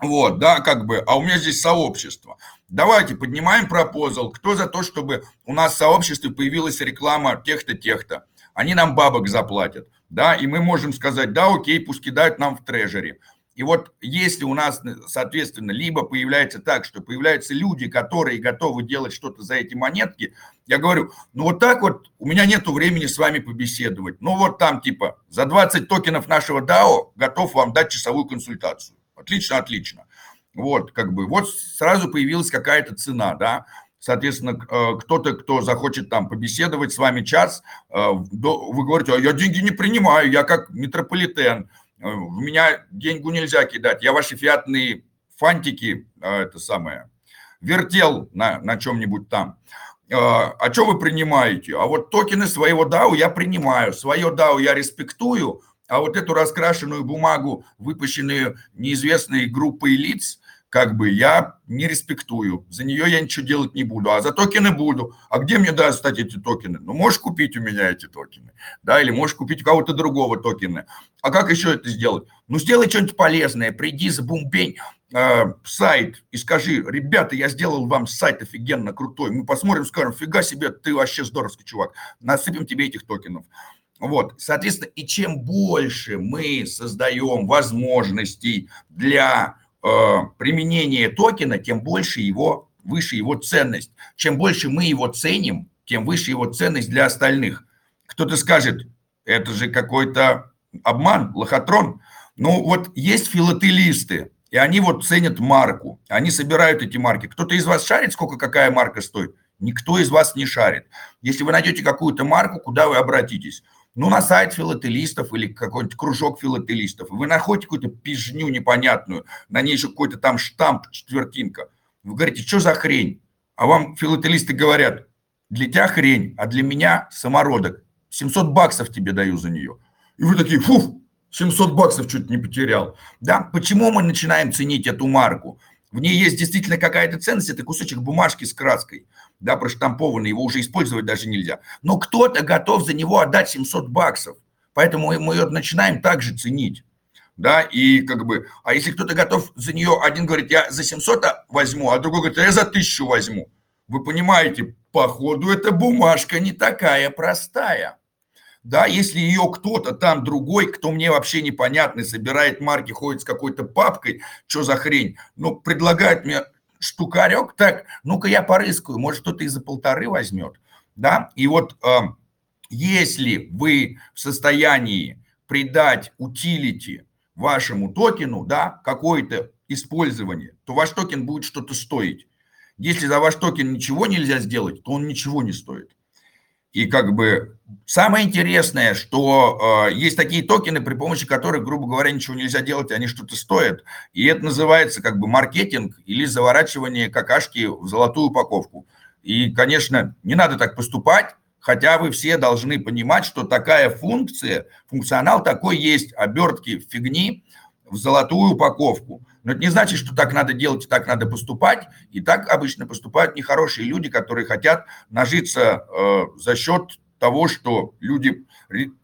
Вот, да, как бы, а у меня здесь сообщество. Давайте поднимаем пропозал. Кто за то, чтобы у нас в сообществе появилась реклама тех-то, тех-то? Они нам бабок заплатят, да, и мы можем сказать, да, окей, пусть кидают нам в трежере. И вот если у нас, соответственно, либо появляется так, что появляются люди, которые готовы делать что-то за эти монетки, я говорю, ну вот так вот, у меня нету времени с вами побеседовать. Ну вот там типа за 20 токенов нашего DAO готов вам дать часовую консультацию. Отлично, отлично. Вот, как бы, вот сразу появилась какая-то цена, да. Соответственно, э, кто-то, кто захочет там побеседовать с вами час, э, вы говорите, а я деньги не принимаю, я как метрополитен, Э, в меня деньгу нельзя кидать. Я ваши фиатные фантики, это самое, вертел на, на чем-нибудь там. А что вы принимаете? А вот токены своего DAO я принимаю. Свое DAO я респектую, а вот эту раскрашенную бумагу, выпущенную неизвестной группой лиц, как бы я не респектую. За нее я ничего делать не буду, а за токены буду. А где мне даст, кстати, эти токены? Ну, можешь купить у меня эти токены, да, или можешь купить у кого-то другого токены. А как еще это сделать? Ну, сделай что-нибудь полезное, приди за бумбень, э, сайт и скажи, ребята, я сделал вам сайт офигенно крутой, мы посмотрим, скажем, фига себе, ты вообще здоровский чувак, насыпем тебе этих токенов. Вот, соответственно, и чем больше мы создаем возможностей для Э, применение токена, тем больше его, выше его ценность. Чем больше мы его ценим, тем выше его ценность для остальных. Кто-то скажет, это же какой-то обман, лохотрон. Ну вот есть филателисты, и они вот ценят марку, они собирают эти марки. Кто-то из вас шарит, сколько какая марка стоит? Никто из вас не шарит. Если вы найдете какую-то марку, куда вы обратитесь? Ну, на сайт филателистов или какой-нибудь кружок филателистов, вы находите какую-то пижню непонятную, на ней еще какой-то там штамп, четвертинка. Вы говорите, что за хрень? А вам филателисты говорят, для тебя хрень, а для меня самородок. 700 баксов тебе даю за нее. И вы такие, фу, 700 баксов чуть не потерял. Да, почему мы начинаем ценить эту марку? В ней есть действительно какая-то ценность, это кусочек бумажки с краской да, проштампованный, его уже использовать даже нельзя. Но кто-то готов за него отдать 700 баксов. Поэтому мы ее начинаем также ценить. Да, и как бы, а если кто-то готов за нее, один говорит, я за 700 возьму, а другой говорит, я за 1000 возьму. вы понимаете, походу эта бумажка не такая простая. Да, если ее кто-то там другой, кто мне вообще непонятный, собирает марки, ходит с какой-то папкой, что за хрень, ну, предлагает мне штукарек, так, ну-ка я порыскаю, может кто-то и за полторы возьмет, да, и вот э, если вы в состоянии придать utility вашему токену, да, какое-то использование, то ваш токен будет что-то стоить. Если за ваш токен ничего нельзя сделать, то он ничего не стоит. И как бы самое интересное, что э, есть такие токены, при помощи которых, грубо говоря, ничего нельзя делать, они что-то стоят. И это называется как бы маркетинг или заворачивание какашки в золотую упаковку. И, конечно, не надо так поступать, хотя вы все должны понимать, что такая функция, функционал такой есть, обертки фигни в золотую упаковку – но это не значит, что так надо делать и так надо поступать. И так обычно поступают нехорошие люди, которые хотят нажиться э, за счет того, что люди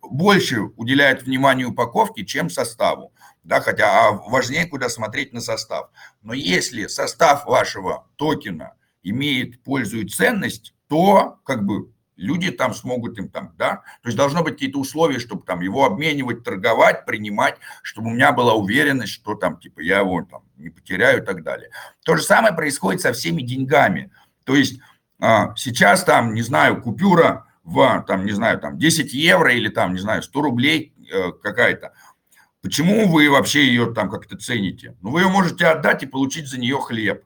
больше уделяют вниманию упаковке, чем составу. Да, хотя а важнее куда смотреть на состав. Но если состав вашего токена имеет пользу и ценность, то как бы люди там смогут им там, да, то есть должно быть какие-то условия, чтобы там его обменивать, торговать, принимать, чтобы у меня была уверенность, что там, типа, я его там не потеряю и так далее. То же самое происходит со всеми деньгами. То есть а, сейчас там, не знаю, купюра в, там, не знаю, там 10 евро или там, не знаю, 100 рублей э, какая-то. Почему вы вообще ее там как-то цените? Ну, вы ее можете отдать и получить за нее хлеб.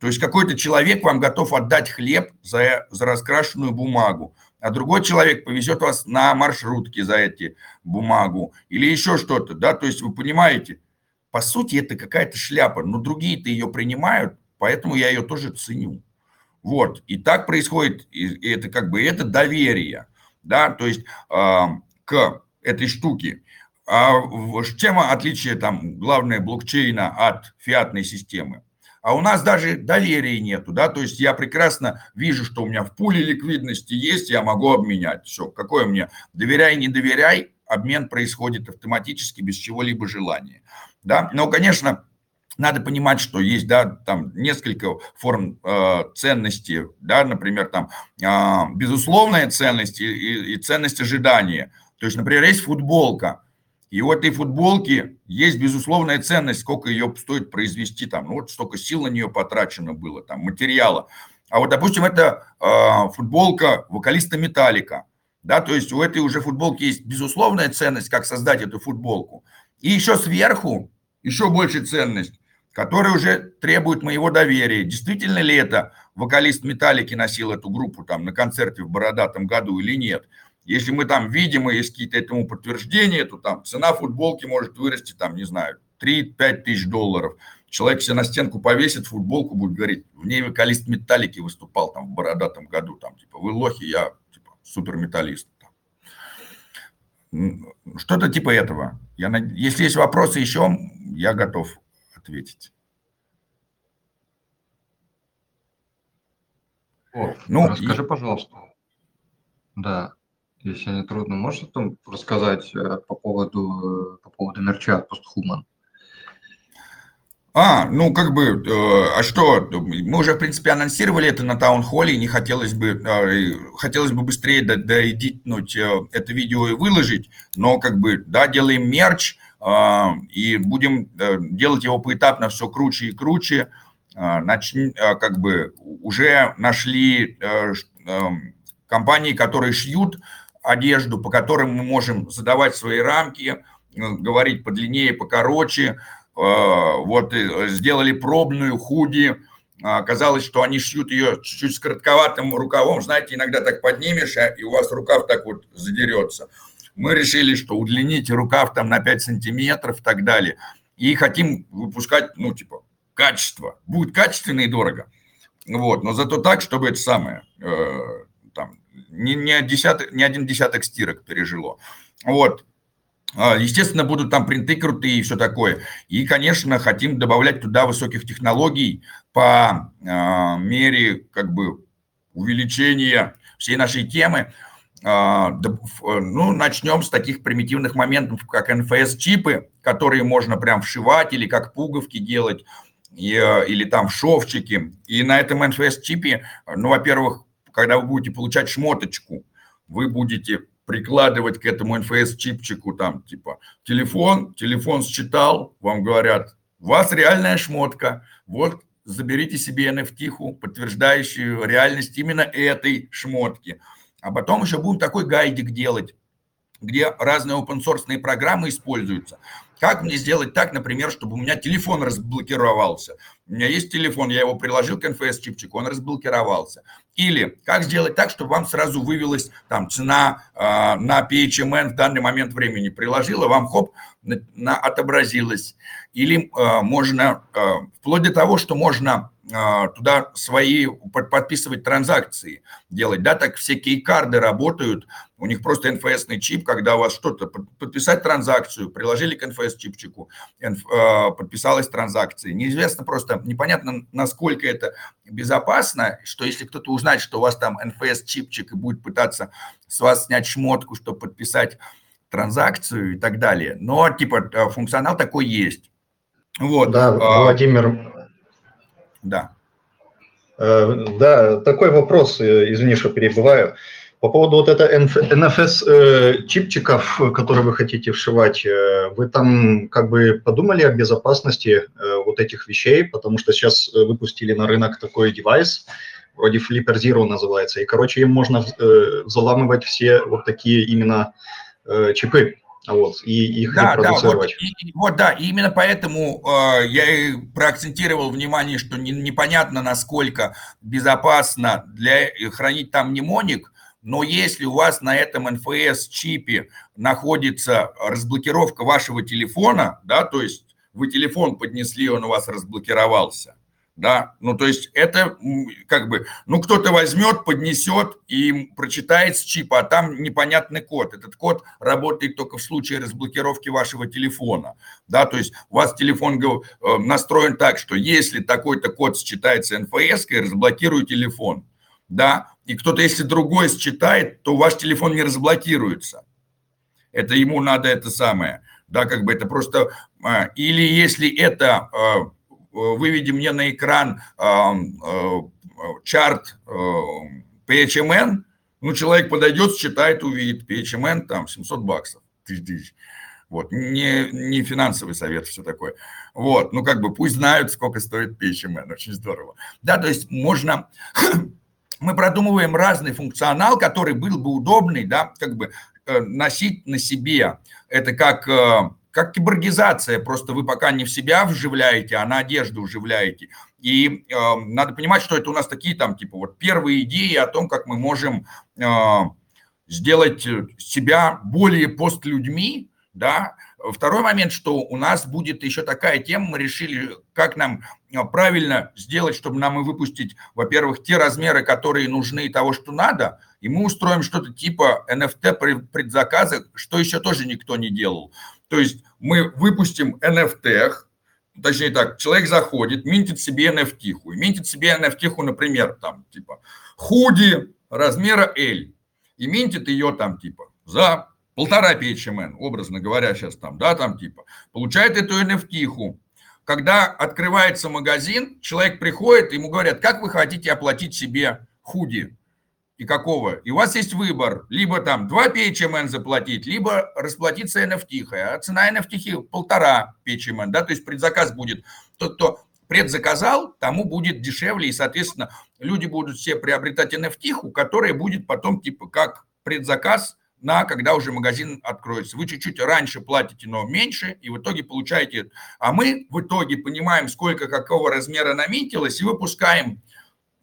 То есть какой-то человек вам готов отдать хлеб за, за раскрашенную бумагу, а другой человек повезет вас на маршрутке за эти бумагу или еще что-то, да, то есть вы понимаете, по сути это какая-то шляпа, но другие-то ее принимают, поэтому я ее тоже ценю. Вот, и так происходит, и это как бы, это доверие, да, то есть э, к этой штуке. А чем отличие там главное блокчейна от фиатной системы? А у нас даже доверия нету, да, то есть я прекрасно вижу, что у меня в пуле ликвидности есть, я могу обменять, все, какое мне, доверяй, не доверяй, обмен происходит автоматически, без чего-либо желания, да, но, конечно, надо понимать, что есть, да, там несколько форм э, ценности, да, например, там э, безусловная ценность и, и, и ценность ожидания. То есть, например, есть футболка, и у этой футболки есть безусловная ценность, сколько ее стоит произвести, там, ну вот столько сил на нее потрачено было, там, материала. А вот, допустим, это э, футболка вокалиста Металлика, да, то есть у этой уже футболки есть безусловная ценность, как создать эту футболку. И еще сверху еще больше ценность, которая уже требует моего доверия. Действительно ли это вокалист Металлики носил эту группу там на концерте в Бородатом году или нет? Если мы там видим, и есть какие-то этому подтверждения, то там цена футболки может вырасти, там, не знаю, 3-5 тысяч долларов. Человек себе на стенку повесит футболку, будет говорить, в ней вокалист металлики выступал там в бородатом году, там, типа, вы лохи, я, типа, супер металлист. Что-то типа этого. Я, если есть вопросы еще, я готов ответить. О, ну, расскажи, и... пожалуйста. Да, если не трудно, можешь там рассказать э, по поводу, э, по поводу мерча Posthuman? А, ну как бы, э, а что, мы уже, в принципе, анонсировали это на таунхолле, не хотелось бы, э, хотелось бы быстрее доэдитнуть э, это видео и выложить, но как бы, да, делаем мерч, э, и будем э, делать его поэтапно все круче и круче, э, начни, э, как бы, уже нашли э, э, компании, которые шьют одежду, по которым мы можем задавать свои рамки, э, говорить подлиннее, покороче. Э, вот э, сделали пробную худи, оказалось, что они шьют ее чуть-чуть с коротковатым рукавом, знаете, иногда так поднимешь, а, и у вас рукав так вот задерется. Мы решили, что удлините рукав там на 5 сантиметров и так далее. И хотим выпускать, ну, типа, качество. Будет качественно и дорого. Вот, но зато так, чтобы это самое, не, не, десяток, не один десяток стирок пережило. Вот. А, естественно, будут там принты крутые и все такое. И, конечно, хотим добавлять туда высоких технологий по э, мере как бы увеличения всей нашей темы. Э, ну, начнем с таких примитивных моментов, как NFS-чипы, которые можно прям вшивать или как пуговки делать. и, э, или там в шовчике. И на этом NFS-чипе, ну, во-первых, когда вы будете получать шмоточку, вы будете прикладывать к этому NFS-чипчику там типа телефон, телефон считал, вам говорят, у вас реальная шмотка, вот заберите себе NFT, подтверждающую реальность именно этой шмотки. А потом еще будем такой гайдик делать, где разные open source программы используются. Как мне сделать так, например, чтобы у меня телефон разблокировался? У меня есть телефон, я его приложил к NFS-чипчику, он разблокировался. Или как сделать так, чтобы вам сразу вывелась там цена э, на PHMN в данный момент времени. Приложила, вам хоп, на, на, отобразилась. Или э, можно, э, вплоть до того, что можно туда свои подписывать транзакции делать, да, так все кейкарды работают, у них просто NFS чип, когда у вас что-то, подписать транзакцию, приложили к NFS-чипчику, э, подписалась транзакция. Неизвестно просто, непонятно, насколько это безопасно, что если кто-то узнает, что у вас там NFS-чипчик и будет пытаться с вас снять шмотку, чтобы подписать транзакцию и так далее. Но, типа, э, функционал такой есть. Вот. Да, а, Владимир. Да. Э, да, такой вопрос, э, извини, что перебываю. По поводу вот это NFS чипчиков, которые вы хотите вшивать, вы там как бы подумали о безопасности вот этих вещей, потому что сейчас выпустили на рынок такой девайс, вроде Flipper Zero называется, и, короче, им можно заламывать все вот такие именно э, чипы, вот, и их да, да, вот, и, вот, да, и именно поэтому э, я и проакцентировал внимание, что не, непонятно, насколько безопасно для хранить там мнемоник, но если у вас на этом NFS-чипе находится разблокировка вашего телефона, да, то есть вы телефон поднесли, он у вас разблокировался, да, ну то есть это как бы, ну кто-то возьмет, поднесет и прочитает с чипа, а там непонятный код. Этот код работает только в случае разблокировки вашего телефона, да, то есть у вас телефон э, настроен так, что если такой-то код считается НФС, разблокируй телефон, да, и кто-то, если другой считает, то ваш телефон не разблокируется. Это ему надо это самое, да, как бы это просто, а, или если это а, выведи мне на экран э, чарт PHMN, ну, человек подойдет, считает, увидит PHMN, там, 700 баксов, тысяч тысяч. Вот, не, не финансовый совет, все такое. Вот, ну, как бы пусть знают, сколько стоит PHMN, очень здорово. Да, то есть можно, мы продумываем разный функционал, который был бы удобный, да, как бы э, носить на себе. Это как э, как киборгизация, просто вы пока не в себя вживляете, а на одежду вживляете. И э, надо понимать, что это у нас такие там, типа, вот первые идеи о том, как мы можем э, сделать себя более постлюдьми, да. Второй момент, что у нас будет еще такая тема, мы решили, как нам правильно сделать, чтобы нам и выпустить, во-первых, те размеры, которые нужны того, что надо, и мы устроим что-то типа NFT предзаказа, что еще тоже никто не делал. То есть мы выпустим NFT, точнее так, человек заходит, минтит себе NFT, и минтит себе NFT, например, там, типа, худи размера L, и минтит ее там, типа, за полтора PHMN, образно говоря, сейчас там, да, там, типа, получает эту NFT. Когда открывается магазин, человек приходит, ему говорят, как вы хотите оплатить себе худи? И какого. И у вас есть выбор, либо там 2 PHMN заплатить, либо расплатиться NFT, а цена NFT полтора PHMN, да, то есть предзаказ будет. Тот, кто предзаказал, тому будет дешевле, и, соответственно, люди будут все приобретать NFT, которая будет потом типа как предзаказ на когда уже магазин откроется. Вы чуть-чуть раньше платите, но меньше, и в итоге получаете. А мы в итоге понимаем, сколько какого размера наметилось, и выпускаем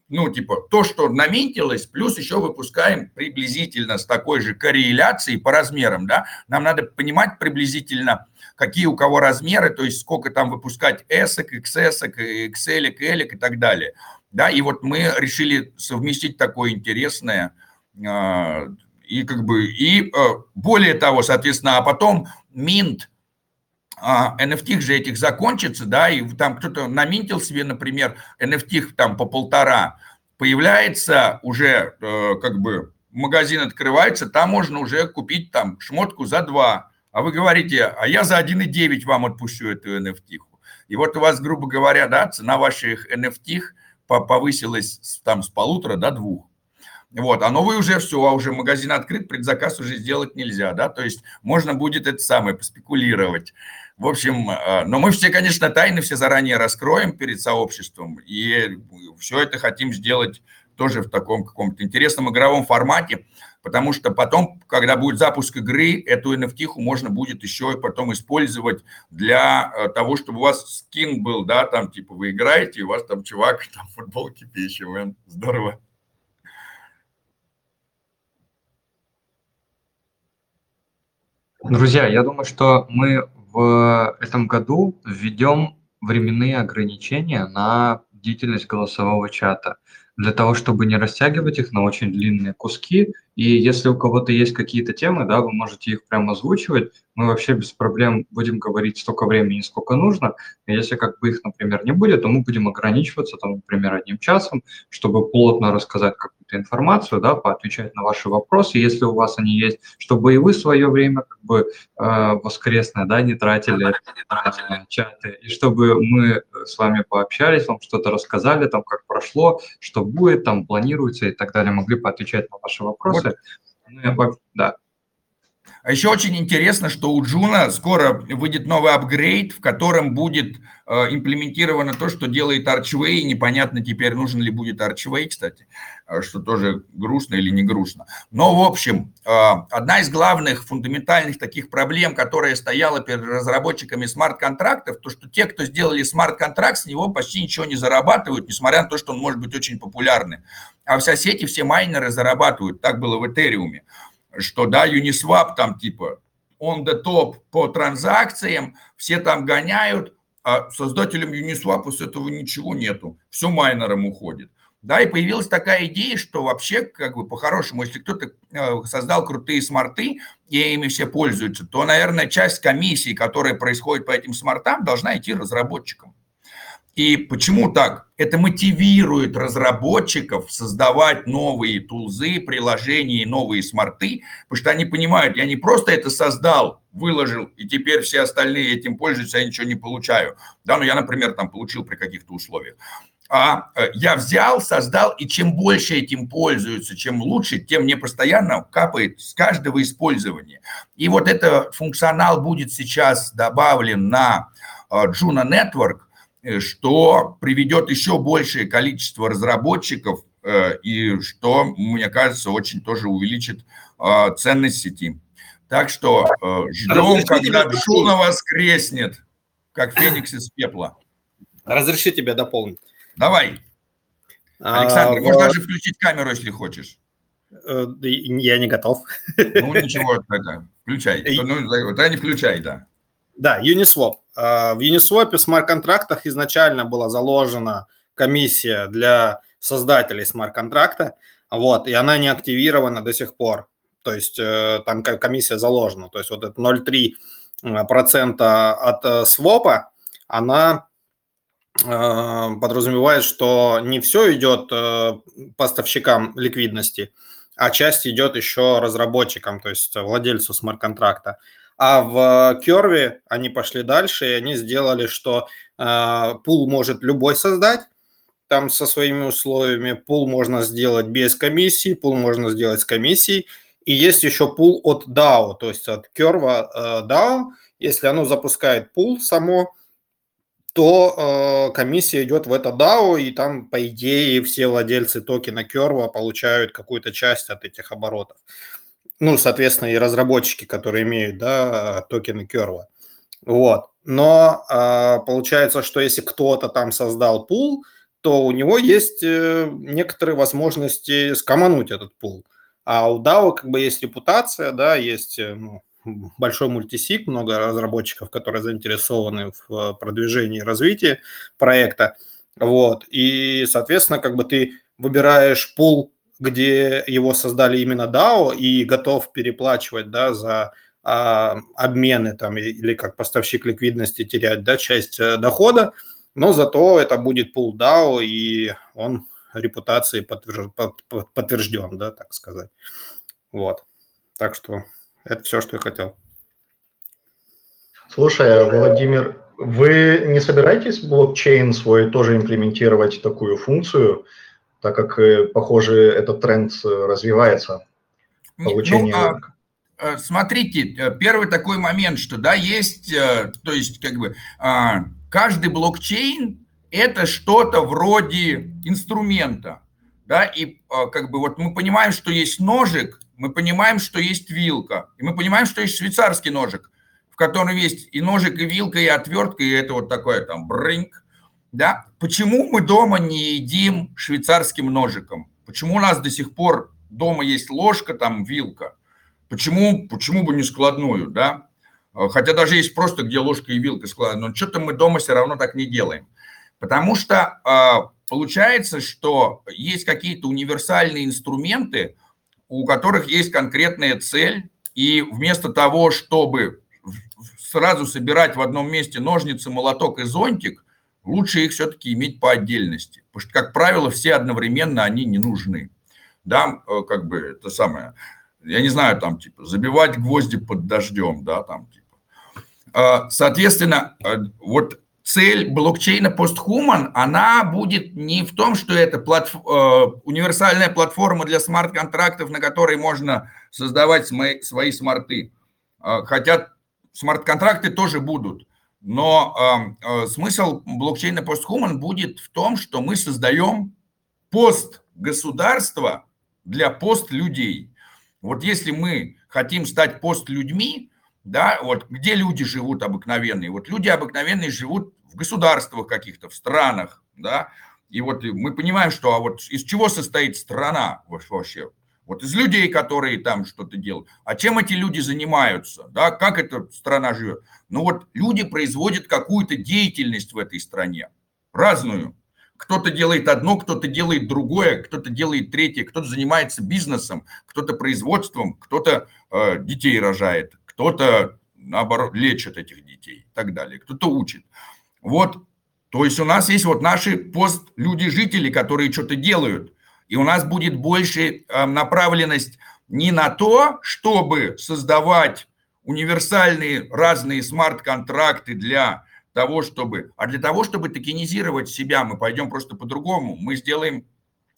ну, типа, то, что наметилось, плюс еще выпускаем приблизительно с такой же корреляцией по размерам, да, нам надо понимать приблизительно, какие у кого размеры, то есть сколько там выпускать S, XS, XL, L и так далее. Да, и вот мы решили совместить такое интересное, э, и как бы, и э, более того, соответственно, а потом Mint – а, NFT же этих закончится, да, и там кто-то наминтил себе, например, NFT там по полтора, появляется уже э, как бы магазин открывается, там можно уже купить там шмотку за два, а вы говорите, а я за 1,9 вам отпущу эту NFT. И вот у вас, грубо говоря, да, цена ваших NFT повысилась там с полутора до двух. Вот, а новый уже все, а уже магазин открыт, предзаказ уже сделать нельзя, да, то есть можно будет это самое, поспекулировать. В общем, э, но мы все, конечно, тайны все заранее раскроем перед сообществом, и все это хотим сделать тоже в таком каком-то интересном игровом формате, потому что потом, когда будет запуск игры, эту NFT можно будет еще и потом использовать для э, того, чтобы у вас скин был, да, там типа вы играете, и у вас там чувак там футболки пищевый, здорово. Друзья, я думаю, что мы в этом году введем временные ограничения на длительность голосового чата для того, чтобы не растягивать их на очень длинные куски. И если у кого-то есть какие-то темы, да, вы можете их прямо озвучивать, мы вообще без проблем будем говорить столько времени, сколько нужно. И если как бы их, например, не будет, то мы будем ограничиваться, там, например, одним часом, чтобы плотно рассказать какую-то информацию, да, поотвечать на ваши вопросы, если у вас они есть, чтобы и вы свое время как бы э, воскресное, да, не тратили на чаты, и чтобы мы с вами пообщались, вам что-то рассказали, там, как прошло, что будет, там, планируется и так далее, могли поотвечать на ваши вопросы. Вот. да. А еще очень интересно, что у Juno скоро выйдет новый апгрейд, в котором будет э, имплементировано то, что делает Archway. Непонятно теперь, нужен ли будет Archway, кстати, э, что тоже грустно или не грустно. Но, в общем, э, одна из главных фундаментальных таких проблем, которая стояла перед разработчиками смарт-контрактов, то, что те, кто сделали смарт-контракт, с него почти ничего не зарабатывают, несмотря на то, что он может быть очень популярный. А вся сети, все майнеры зарабатывают. Так было в Этериуме что, да, Uniswap там типа on the top по транзакциям, все там гоняют, а создателям Uniswap с этого ничего нету, все майнерам уходит. Да, и появилась такая идея, что вообще, как бы по-хорошему, если кто-то э, создал крутые смарты, и ими все пользуются, то, наверное, часть комиссии, которая происходит по этим смартам, должна идти разработчикам. И почему так? Это мотивирует разработчиков создавать новые тулзы, приложения новые смарты, потому что они понимают, я не просто это создал, выложил, и теперь все остальные этим пользуются, я ничего не получаю. Да, ну я, например, там получил при каких-то условиях. А э, я взял, создал, и чем больше этим пользуются, чем лучше, тем мне постоянно капает с каждого использования. И вот этот функционал будет сейчас добавлен на э, Juno Network, что приведет еще большее количество разработчиков э, и что, мне кажется, очень тоже увеличит э, ценность сети. Так что ждем, когда Juno воскреснет, как Феникс из пепла. Разреши тебя дополнить. Давай. Александр, а, можешь вот... даже включить камеру, если хочешь. Я не готов. Ну, ничего, тогда включай. Ну, тогда не включай, да. Да, Uniswap. А, в Uniswap смарт-контрактах изначально была заложена комиссия для создателей смарт-контракта, вот, и она не активирована до сих пор. То есть э, там комиссия заложена. То есть вот это 0,3% от э, свопа, она э, подразумевает, что не все идет поставщикам ликвидности, а часть идет еще разработчикам, то есть владельцу смарт-контракта. А в Керве они пошли дальше, и они сделали, что э, пул может любой создать, там со своими условиями. Пул можно сделать без комиссии, пул можно сделать с комиссией. И есть еще пул от DAO, то есть от Керва э, DAO. Если оно запускает пул само, то э, комиссия идет в это DAO, и там, по идее, все владельцы токена Керва получают какую-то часть от этих оборотов ну, соответственно, и разработчики, которые имеют, да, токены Керва. Вот. Но э, получается, что если кто-то там создал пул, то у него есть э, некоторые возможности скомануть этот пул. А у DAO как бы есть репутация, да, есть э, ну, большой мультисик, много разработчиков, которые заинтересованы в продвижении и развитии проекта. Вот. И, соответственно, как бы ты выбираешь пул где его создали именно DAO и готов переплачивать да, за а, обмены там, или как поставщик ликвидности терять да, часть а, дохода, но зато это будет пул DAO, и он репутацией подтвержден, подтвержден, да, так сказать. Вот. Так что это все, что я хотел. Слушай, а Владимир, вы не собираетесь блокчейн свой тоже имплементировать такую функцию, так как, э, похоже, этот тренд развивается? Получение... Ну, а, смотрите, первый такой момент, что да, есть, то есть как бы а, каждый блокчейн это что-то вроде инструмента, да, и как бы вот мы понимаем, что есть ножик, мы понимаем, что есть вилка, и мы понимаем, что есть швейцарский ножик, в котором есть и ножик, и вилка, и отвертка, и это вот такое там брынк, да. Почему мы дома не едим швейцарским ножиком? Почему у нас до сих пор дома есть ложка, там вилка? Почему, почему бы не складную, да? Хотя даже есть просто, где ложка и вилка складывают, но что-то мы дома все равно так не делаем. Потому что а, получается, что есть какие-то универсальные инструменты, у которых есть конкретная цель, и вместо того, чтобы сразу собирать в одном месте ножницы, молоток и зонтик, лучше их все-таки иметь по отдельности. Потому что, как правило, все одновременно они не нужны. Да, э, как бы это самое, я не знаю, там, типа, забивать гвозди под дождем, да, там, типа. А, соответственно, э, вот цель блокчейна PostHuman, она будет не в том, что это платф... Э, универсальная платформа для смарт-контрактов, на которой можно создавать свои смарты. Э, хотя смарт-контракты тоже будут. Но э, смысл блокчейна PostHuman будет в том, что мы создаем пост государства для пост людей. Вот если мы хотим стать пост людьми, да, вот где люди живут обыкновенные, вот люди обыкновенные живут в государствах каких-то, в странах, да, и вот мы понимаем, что а вот из чего состоит страна вообще? Вот из людей, которые там что-то делают. А чем эти люди занимаются? Да? Как эта страна живет? Ну вот люди производят какую-то деятельность в этой стране. Разную. Кто-то делает одно, кто-то делает другое, кто-то делает третье, кто-то занимается бизнесом, кто-то производством, кто-то э, детей рожает, кто-то, наоборот, лечит этих детей и так далее, кто-то учит. Вот, то есть у нас есть вот наши пост-люди-жители, которые что-то делают. И у нас будет больше э, направленность не на то, чтобы создавать универсальные разные смарт-контракты для того, чтобы, а для того, чтобы токенизировать себя, мы пойдем просто по-другому. Мы сделаем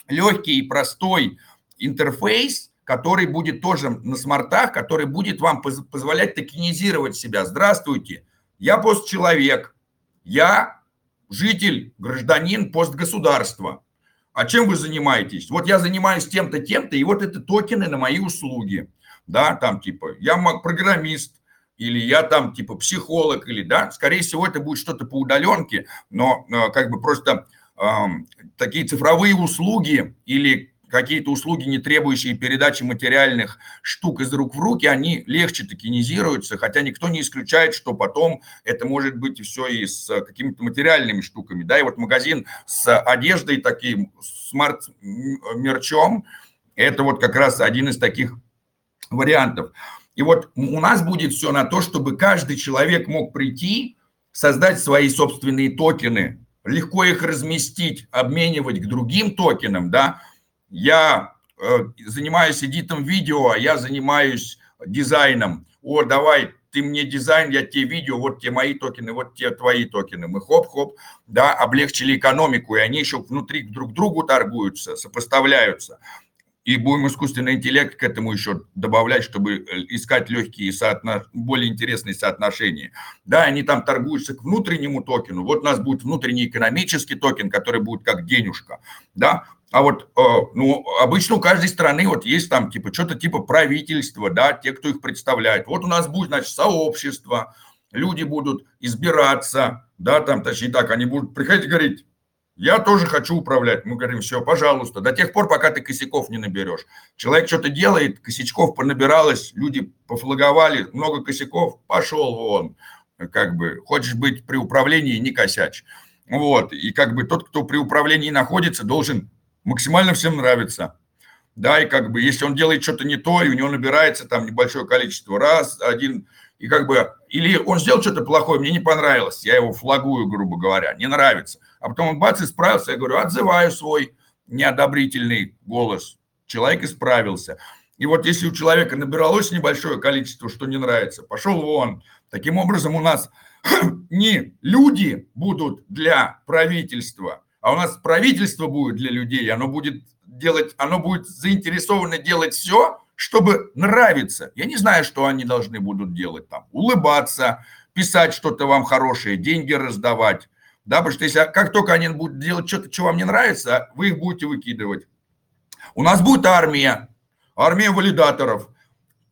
легкий и простой интерфейс, который будет тоже на смартах, который будет вам позволять токенизировать себя. Здравствуйте, я постчеловек, я житель, гражданин постгосударства. А чем вы занимаетесь? Вот я занимаюсь тем-то, тем-то, и вот это токены на мои услуги. Да, там типа, я программист, или я там типа психолог, или да, скорее всего это будет что-то по удаленке, но э, как бы просто э, такие цифровые услуги или какие-то услуги, не требующие передачи материальных штук из рук в руки, они легче токенизируются, хотя никто не исключает, что потом это может быть все и с какими-то материальными штуками. Да, и вот магазин с одеждой, таким смарт-мерчом, это вот как раз один из таких вариантов. И вот у нас будет все на то, чтобы каждый человек мог прийти, создать свои собственные токены, легко их разместить, обменивать к другим токенам, да, я э, занимаюсь эдитом видео, а я занимаюсь дизайном. О, давай, ты мне дизайн, я тебе видео, вот те мои токены, вот те твои токены. Мы хоп-хоп, да, облегчили экономику, и они еще внутри друг другу торгуются, сопоставляются. И будем искусственный интеллект к этому еще добавлять, чтобы э, искать легкие, соотно... более интересные соотношения. Да, они там торгуются к внутреннему токену. Вот у нас будет внутренний экономический токен, который будет как денежка. Да, а вот, э, ну, обычно у каждой страны вот есть там типа что-то типа правительства, да, те, кто их представляет. Вот у нас будет, значит, сообщество, люди будут избираться, да, там, точнее так, они будут приходить и говорить, я тоже хочу управлять. Мы говорим, все, пожалуйста, до тех пор, пока ты косяков не наберешь. Человек что-то делает, косячков понабиралось, люди пофлаговали, много косяков, пошел вон. Как бы, хочешь быть при управлении, не косячь. Вот, и как бы тот, кто при управлении находится, должен максимально всем нравится. Да, и как бы, если он делает что-то не то, и у него набирается там небольшое количество раз, один, и как бы, или он сделал что-то плохое, мне не понравилось, я его флагую, грубо говоря, не нравится. А потом он бац, исправился, я говорю, отзываю свой неодобрительный голос. Человек исправился. И вот если у человека набиралось небольшое количество, что не нравится, пошел вон. Таким образом, у нас не люди будут для правительства, а у нас правительство будет для людей, оно будет делать, оно будет заинтересовано делать все, чтобы нравиться. Я не знаю, что они должны будут делать там. Улыбаться, писать что-то вам хорошее, деньги раздавать. Да, потому что если как только они будут делать что-то, что вам не нравится, вы их будете выкидывать. У нас будет армия, армия валидаторов.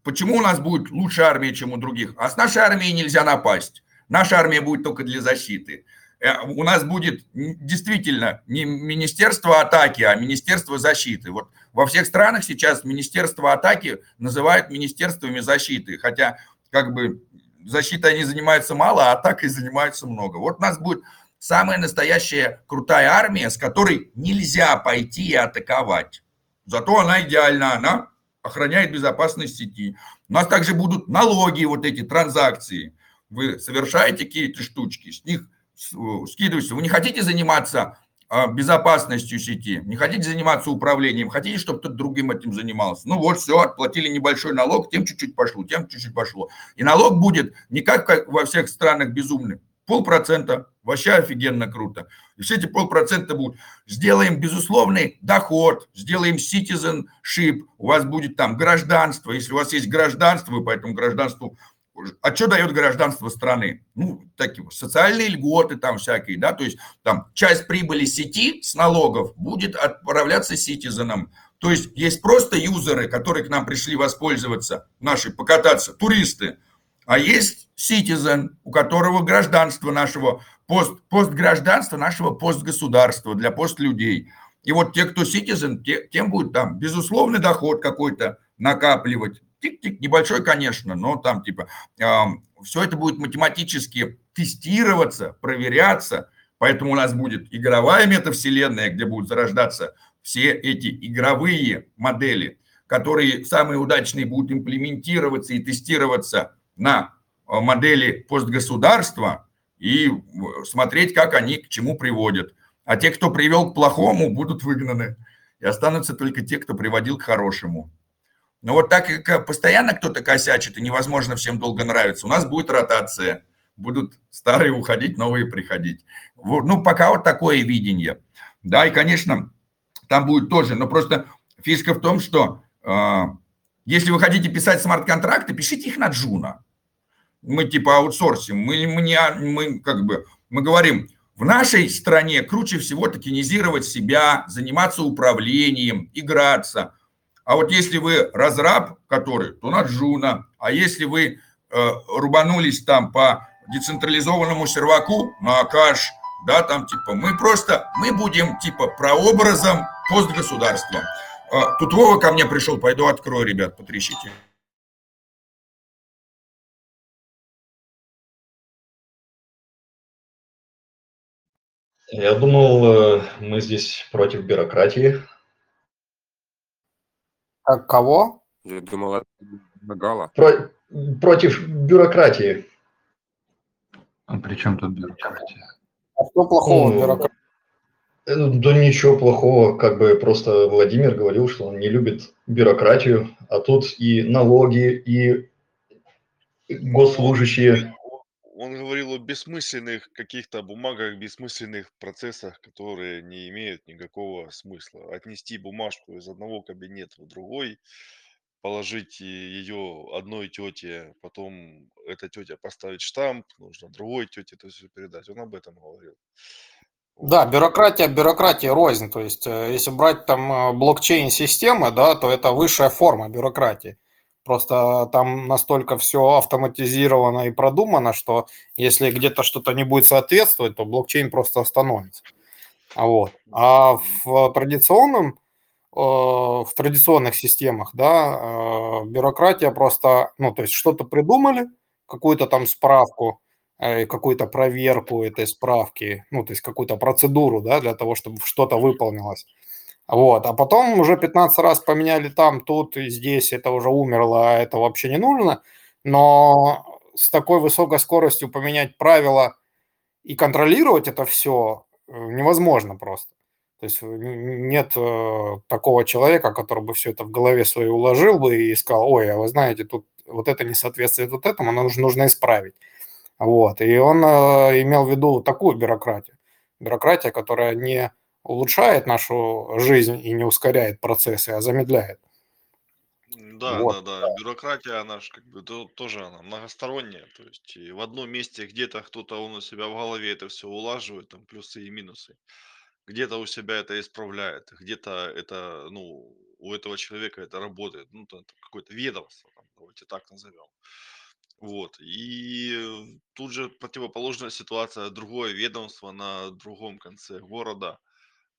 Почему у нас будет лучше армия, чем у других? А с нашей армией нельзя напасть. Наша армия будет только для защиты. Э, у нас будет действительно не Министерство атаки, а Министерство защиты. Вот во всех странах сейчас Министерство атаки называют Министерствами защиты, хотя как бы защитой они занимаются мало, а атакой занимаются много. Вот у нас будет самая настоящая крутая армия, с которой нельзя пойти и атаковать. Зато она идеальна, она охраняет безопасность сети. У нас также будут налоги, вот эти транзакции. Вы совершаете какие-то штучки, с них скидываете. Вы не хотите заниматься а, безопасностью сети, не хотите заниматься управлением, хотите, чтобы кто-то другим этим занимался. Ну вот, все, отплатили небольшой налог, тем чуть-чуть пошло, тем чуть-чуть пошло. И налог будет не как во всех странах безумный, полпроцента, вообще офигенно круто. И все эти полпроцента будут. Сделаем безусловный доход, сделаем citizenship, у вас будет там гражданство, если у вас есть гражданство, вы по этому гражданству а что дает гражданство страны? Ну, такие социальные льготы там всякие, да, то есть там часть прибыли сети с налогов будет отправляться ситизенам. То есть есть просто юзеры, которые к нам пришли воспользоваться, наши покататься, туристы, а есть citizen, у которого гражданство нашего, пост, постгражданство нашего постгосударства для постлюдей. И вот те, кто citizen, те, тем будет там безусловный доход какой-то накапливать, тик-тик, небольшой, конечно, но там типа э, все это будет математически тестироваться, проверяться, поэтому у нас будет игровая метавселенная, где будут зарождаться все эти игровые модели, которые самые удачные будут имплементироваться и тестироваться на а, модели постгосударства и смотреть, как они к чему приводят. А те, кто привел к плохому, будут выгнаны. И останутся только те, кто приводил к хорошему. Но вот так как постоянно кто-то косячит, и невозможно всем долго нравиться, у нас будет ротация. Будут старые уходить, новые приходить. Ну, пока вот такое видение. Да, и, конечно, там будет тоже, но просто фишка в том, что э, если вы хотите писать смарт-контракты, пишите их на Juno. Мы типа аутсорсим, мы, мы, не, мы как бы, мы говорим, в нашей стране круче всего токенизировать себя, заниматься управлением, играться – а вот если вы разраб, который, то на Juno. А если вы э, рубанулись там по децентрализованному серваку на Akash, да, там типа мы просто, мы будем типа прообразом постгосударства. Э, тут Вова ко мне пришел, пойду открою, ребят, потрещите. Я думал, э, мы здесь против бюрократии. Как кого? Я думал, это Гала. Про, против бюрократии. А при чем тут бюрократия? А что плохого Ну, в бюрократии? Э, Да ничего плохого, как бы просто Владимир говорил, что он не любит бюрократию, а тут и налоги, и госслужащие. Он говорил о бессмысленных каких-то бумагах, бессмысленных процессах, которые не имеют никакого смысла. Отнести бумажку из одного кабинета в другой, положить ее одной тете, потом эта тетя поставить штамп, нужно другой тете это все передать. Он об этом говорил. Да, бюрократия, бюрократия рознь. То есть, э, если брать там э, блокчейн-системы, да, то это высшая форма бюрократии. Просто там настолько все автоматизировано и продумано, что если где-то что-то не будет соответствовать, то блокчейн просто остановится. Вот. А в традиционном, э, в традиционных системах, да, э, бюрократия просто, ну, то есть что-то придумали, какую-то там справку, э, какую-то проверку этой справки, ну, то есть какую-то процедуру, да, для того, чтобы что-то выполнилось. Вот, а потом уже 15 раз поменяли там, тут и здесь, это уже умерло, а это вообще не нужно. Но с такой высокой скоростью поменять правила и контролировать это все невозможно просто. То есть нет э, такого человека, который бы все это в голове своей уложил бы и сказал, ой, а вы знаете, тут вот это не соответствует вот этому, оно нужно, исправить. Вот. И он э, имел в виду такую бюрократию. Бюрократия, которая не улучшает нашу жизнь и не ускоряет процессы, а замедляет. Да, Вот. да, да. Бюрократия, она же как бы то- тоже она многосторонняя. То есть и в одном месте где-то кто-то он у себя в голове это все улаживает, там плюсы и минусы. Где-то у себя это исправляет, где-то это, ну, у этого человека это работает. Ну, там какое-то ведомство, там, давайте так назовем. Вот. И тут же противоположная ситуация, другое ведомство на другом конце города.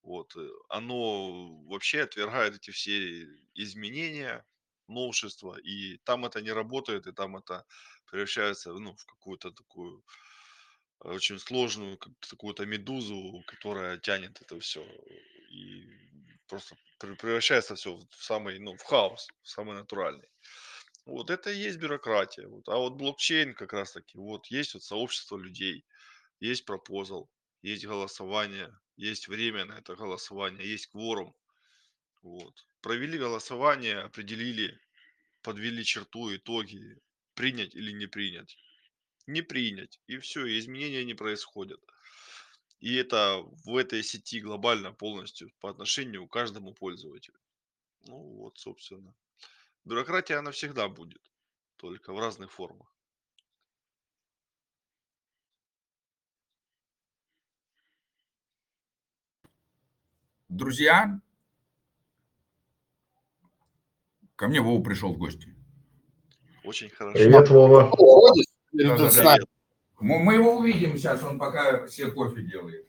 Вот. э, Оно вообще отвергает эти все изменения, новшества, и там это не работает, и там это превращается ну, в какую-то такую очень сложную как какую-то медузу, которая тянет это все и просто пре- превращается все в самый, ну, в хаос, в самый натуральный. Вот это и есть бюрократия. Вот. А вот блокчейн как раз таки, вот есть вот сообщество людей, есть пропозал, есть голосование, есть время на это голосование, есть кворум. Вот. Провели голосование, определили, подвели черту, итоги, принять или не принять. Не принять. И все, и изменения не происходят. И это в этой сети глобально полностью по отношению к каждому пользователю. Ну вот, собственно. Бюрократия, она всегда будет, только в разных формах. Друзья, ко мне Вова пришел в гости. Очень хорошо. Привет, Вова. Да, да? Мы, мы его увидим сейчас, он пока все кофе делает.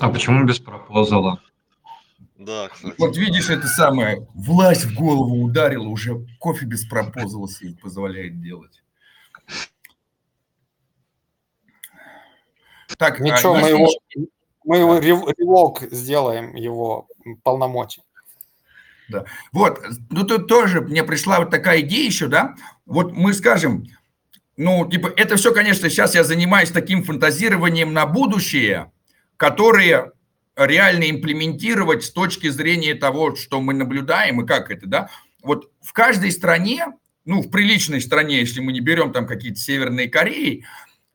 А почему без пропозала? Да, кстати. Вот видишь, это самое, власть в голову ударила, уже кофе без пропозала себе позволяет делать. Так, а, Ничего, мы есть его, мы его рев- ревок сделаем, его полномочий. Вот, ну тут тоже мне пришла вот такая идея еще, да, вот мы скажем, ну, типа, это все, конечно, сейчас я занимаюсь таким фантазированием на будущее, которые реально имплементировать с точки зрения того, что мы наблюдаем и как это, да. Вот в каждой стране, ну, в приличной стране, если мы не берем там какие-то Северные Кореи,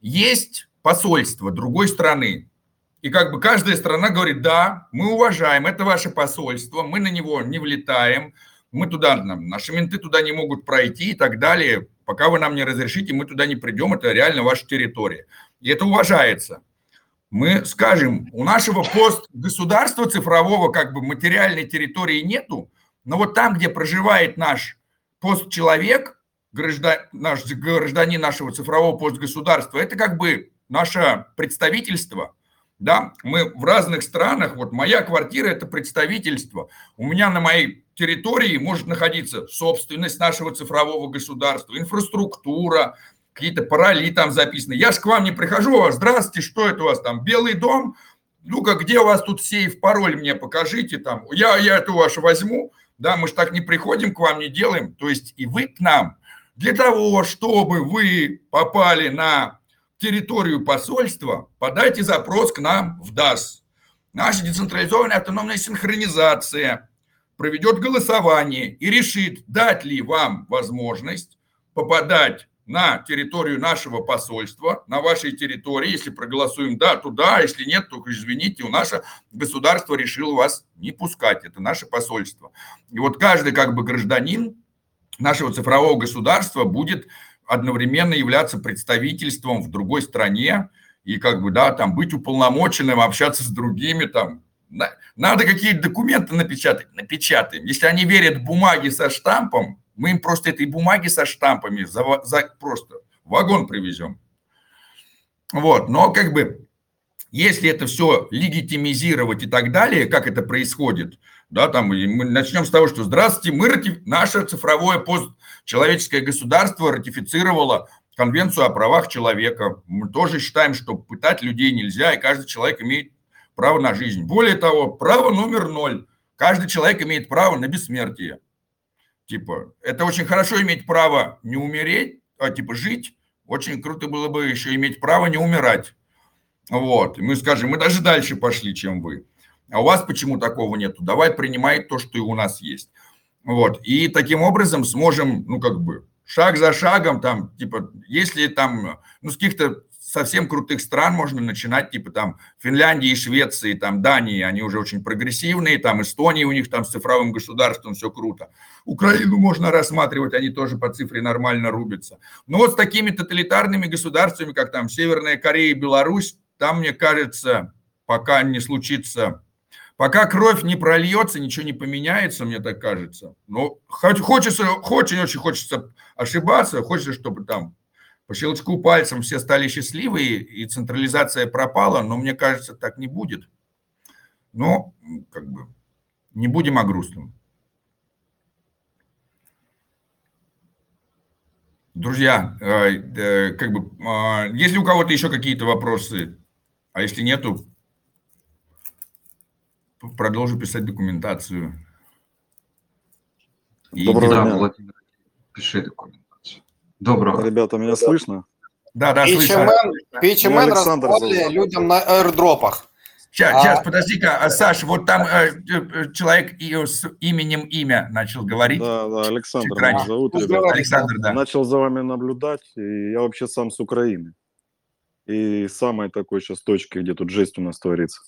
есть посольство другой страны. И как бы каждая страна говорит, да, мы уважаем, это ваше посольство, мы на него не влетаем, мы туда, наши менты туда не могут пройти и так далее. Пока вы нам не разрешите, мы туда не придем, это реально ваша территория. И это уважается. Мы скажем, у нашего постгосударства цифрового как бы материальной территории нету, но вот там, где проживает наш постчеловек, граждан, наш гражданин нашего цифрового постгосударства, это как бы наше представительство – да, мы в разных странах, вот моя квартира – это представительство. У меня на моей территории может находиться собственность нашего цифрового государства, инфраструктура, какие-то пароли там записаны. Я же к вам не прихожу, а здравствуйте, что это у вас там, Белый дом? Ну-ка, где у вас тут сейф, пароль мне покажите там. Я, я это ваше возьму, да, мы же так не приходим к вам, не делаем. То есть и вы к нам для того, чтобы вы попали на территорию посольства, подайте запрос к нам в ДАС. Наша децентрализованная автономная синхронизация проведет голосование и решит, дать ли вам возможность попадать на территорию нашего посольства, на вашей территории, если проголосуем да, туда, а если нет, то извините, у наше государство решило вас не пускать, это наше посольство. И вот каждый как бы гражданин нашего цифрового государства будет одновременно являться представительством в другой стране и как бы, да, там быть уполномоченным, общаться с другими, там, надо какие-то документы напечатать, напечатаем. Если они верят в бумаги со штампом, мы им просто этой бумаги со штампами за, за просто вагон привезем. Вот, но как бы, если это все легитимизировать и так далее, как это происходит, да, там мы начнем с того, что здравствуйте, мы ратиф... наше цифровое постчеловеческое государство ратифицировало Конвенцию о правах человека. Мы тоже считаем, что пытать людей нельзя, и каждый человек имеет право на жизнь. Более того, право номер ноль. Каждый человек имеет право на бессмертие. Типа, это очень хорошо иметь право не умереть, а типа жить. Очень круто было бы еще иметь право не умирать. Вот. И мы скажем, мы даже дальше пошли, чем вы. А у вас почему такого нету? Давай принимай то, что и у нас есть. Вот. И таким образом сможем, ну, как бы, шаг за шагом, там, типа, если там, ну, с каких-то совсем крутых стран можно начинать, типа там Финляндии, Швеции, там Дании, они уже очень прогрессивные, там Эстония у них там с цифровым государством все круто. Украину можно рассматривать, они тоже по цифре нормально рубятся. Но вот с такими тоталитарными государствами, как там Северная Корея и Беларусь, там, мне кажется, пока не случится Пока кровь не прольется, ничего не поменяется, мне так кажется. Но хочется, очень, очень хочется ошибаться, хочется, чтобы там по щелчку пальцем все стали счастливые и централизация пропала, но мне кажется, так не будет. Но, как бы, не будем о грустном. Друзья, э, э, как бы, а, есть ли у кого-то еще какие-то вопросы? А если нету, продолжу писать документацию. Доброго дня. Владимир, пиши документ. Доброго. Ребята, меня слышно? Да, да, слышно. Пичемен раздавали людям на аирдропах. Сейчас, а... сейчас, подожди-ка, а, Саш, вот там э, э человек с именем имя начал говорить. Да, да, Александр меня зовут. Ребята. Александр, да. Начал за вами наблюдать, и я вообще сам с Украины. И самой такой сейчас точки, где тут жесть у нас творится.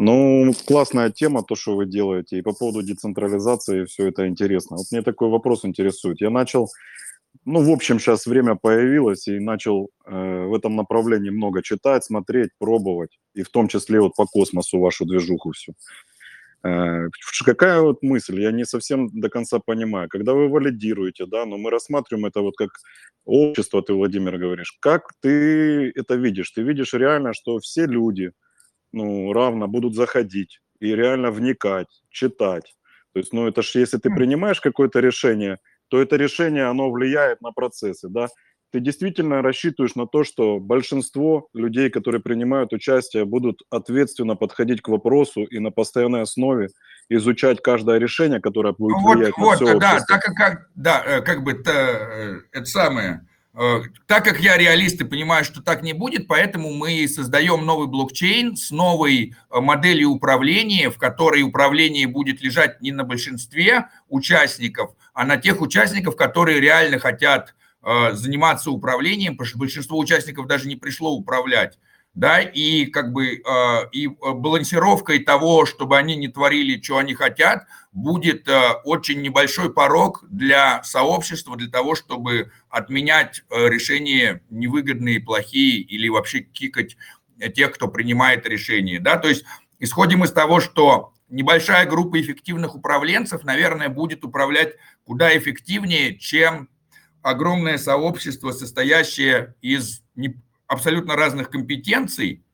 Ну, классная тема, то, что вы делаете. И по поводу децентрализации все это интересно. Вот мне такой вопрос интересует. Я начал ну, в общем, сейчас время появилось, и начал э, в этом направлении много читать, смотреть, пробовать, и в том числе вот по космосу вашу движуху всю. Э, какая вот мысль, я не совсем до конца понимаю. Когда вы валидируете, да, но мы рассматриваем это вот как общество, ты, Владимир, говоришь. Как ты это видишь? Ты видишь реально, что все люди, ну, равно будут заходить и реально вникать, читать. То есть, ну, это же если ты принимаешь какое-то решение – то это решение, оно влияет на процессы, да. Ты действительно рассчитываешь на то, что большинство людей, которые принимают участие, будут ответственно подходить к вопросу и на постоянной основе изучать каждое решение, которое будет ну, влиять вот, на вот, все да, так как, да, э, как бы это, э, это самое, так как я реалист и понимаю, что так не будет, поэтому мы создаем новый блокчейн с новой моделью управления, в которой управление будет лежать не на большинстве участников, а на тех участников, которые реально хотят э, заниматься управлением, потому что большинство участников даже не пришло управлять, да, и как бы э, и балансировкой того, чтобы они не творили, что они хотят, будет э, очень небольшой порог для сообщества, для того, чтобы отменять решения невыгодные, плохие или вообще кикать тех, кто принимает решения, да, то есть исходим из того, что небольшая группа эффективных управленцев, наверное, будет управлять куда эффективнее, чем огромное сообщество, состоящее из абсолютно разных компетенций,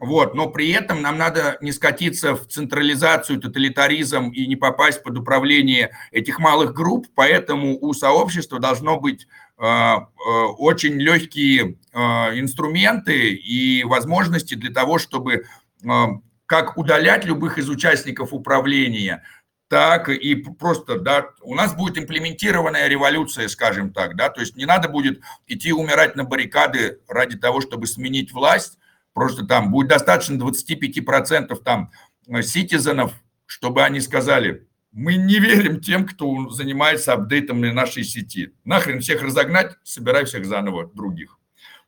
вот, но при этом нам надо не скатиться в централизацию, тоталитаризм и не попасть под управление этих малых групп, поэтому у сообщества должно быть э, э, очень легкие э, инструменты и возможности для того, чтобы как удалять любых из участников управления, так и просто, да, у нас будет имплементированная революция, скажем так, да, то есть не надо будет идти умирать на баррикады ради того, чтобы сменить власть, просто там будет достаточно 25% там ситизенов, чтобы они сказали, мы не верим тем, кто занимается апдейтом на нашей сети. Нахрен всех разогнать, собирай всех заново других.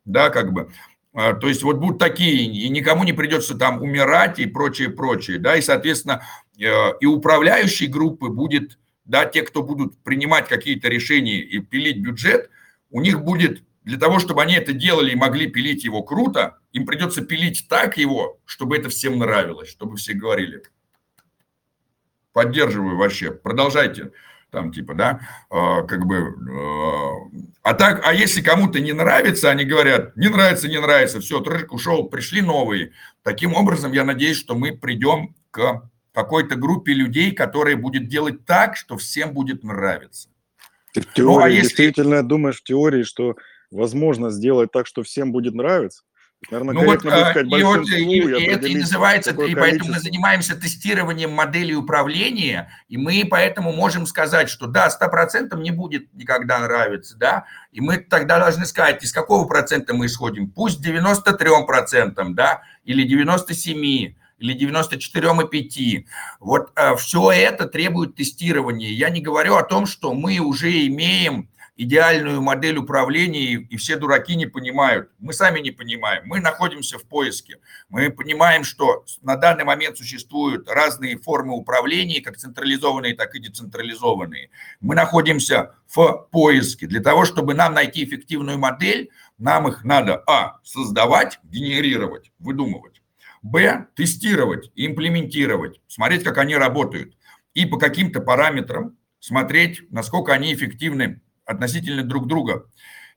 Да, как бы. А, то есть вот будут такие, и никому не придется там умирать и прочее, прочее, да, и, соответственно, э, и управляющей группы будет, да, те, кто будут принимать какие-то решения и пилить бюджет, у них будет, для того, чтобы они это делали и могли пилить его круто, им придется пилить так его, чтобы это всем нравилось, чтобы все говорили. Поддерживаю вообще, продолжайте там типа, да, э, как бы, э, а так, а если кому-то не нравится, они говорят, не нравится, не нравится, все, трек ушел, пришли новые. Таким образом, я надеюсь, что мы придем к какой-то группе людей, которая будет делать так, что всем будет нравиться. Ты в теории, ну, а если... действительно думаешь в теории, что возможно сделать так, что всем будет нравиться? Наверное, ну вот, а, сказать, и, вот и, и это и называется, и количество. поэтому мы занимаемся тестированием моделей управления, и мы поэтому можем сказать, что да, 100% не будет никогда нравиться, да, и мы тогда должны сказать, из какого процента мы исходим, пусть 93%, да, или 97%, или 94,5. Вот а, все это требует тестирования. Я не говорю о том, что мы уже имеем идеальную модель управления, и все дураки не понимают. Мы сами не понимаем. Мы находимся в поиске. Мы понимаем, что на данный момент существуют разные формы управления, как централизованные, так и децентрализованные. Мы находимся в поиске. Для того, чтобы нам найти эффективную модель, нам их надо, а, создавать, генерировать, выдумывать, б, тестировать, имплементировать, смотреть, как они работают, и по каким-то параметрам смотреть, насколько они эффективны относительно друг друга.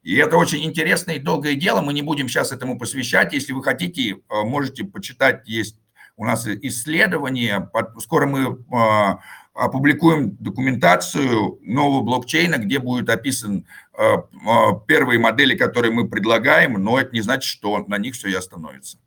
И это очень интересное и долгое дело, мы не будем сейчас этому посвящать. Если вы хотите, э, можете почитать, есть у нас исследования, скоро мы э, опубликуем документацию нового блокчейна, где будет описан э, первые модели, которые мы предлагаем, но это не значит, что на них все и остановится.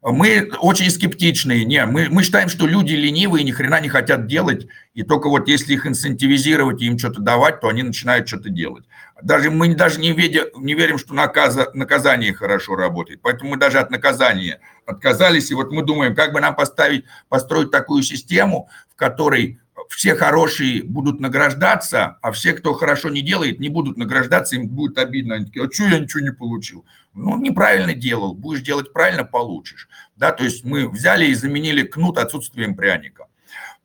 Мы очень скептичные. Не, мы, мы считаем, что люди ленивые, ни хрена не хотят делать, и только вот если их инцентивизировать и им что-то давать, то они начинают что-то делать. Даже мы даже не, видя, не верим, что наказа, наказание хорошо работает. Поэтому мы даже от наказания отказались. И вот мы думаем, как бы нам поставить, построить такую систему, в которой все хорошие будут награждаться, а все, кто хорошо не делает, не будут награждаться, им будет обидно. Они такие, а что я ничего не получил? Ну, неправильно делал, будешь делать правильно, получишь. Да, то есть мы взяли и заменили кнут отсутствием пряника.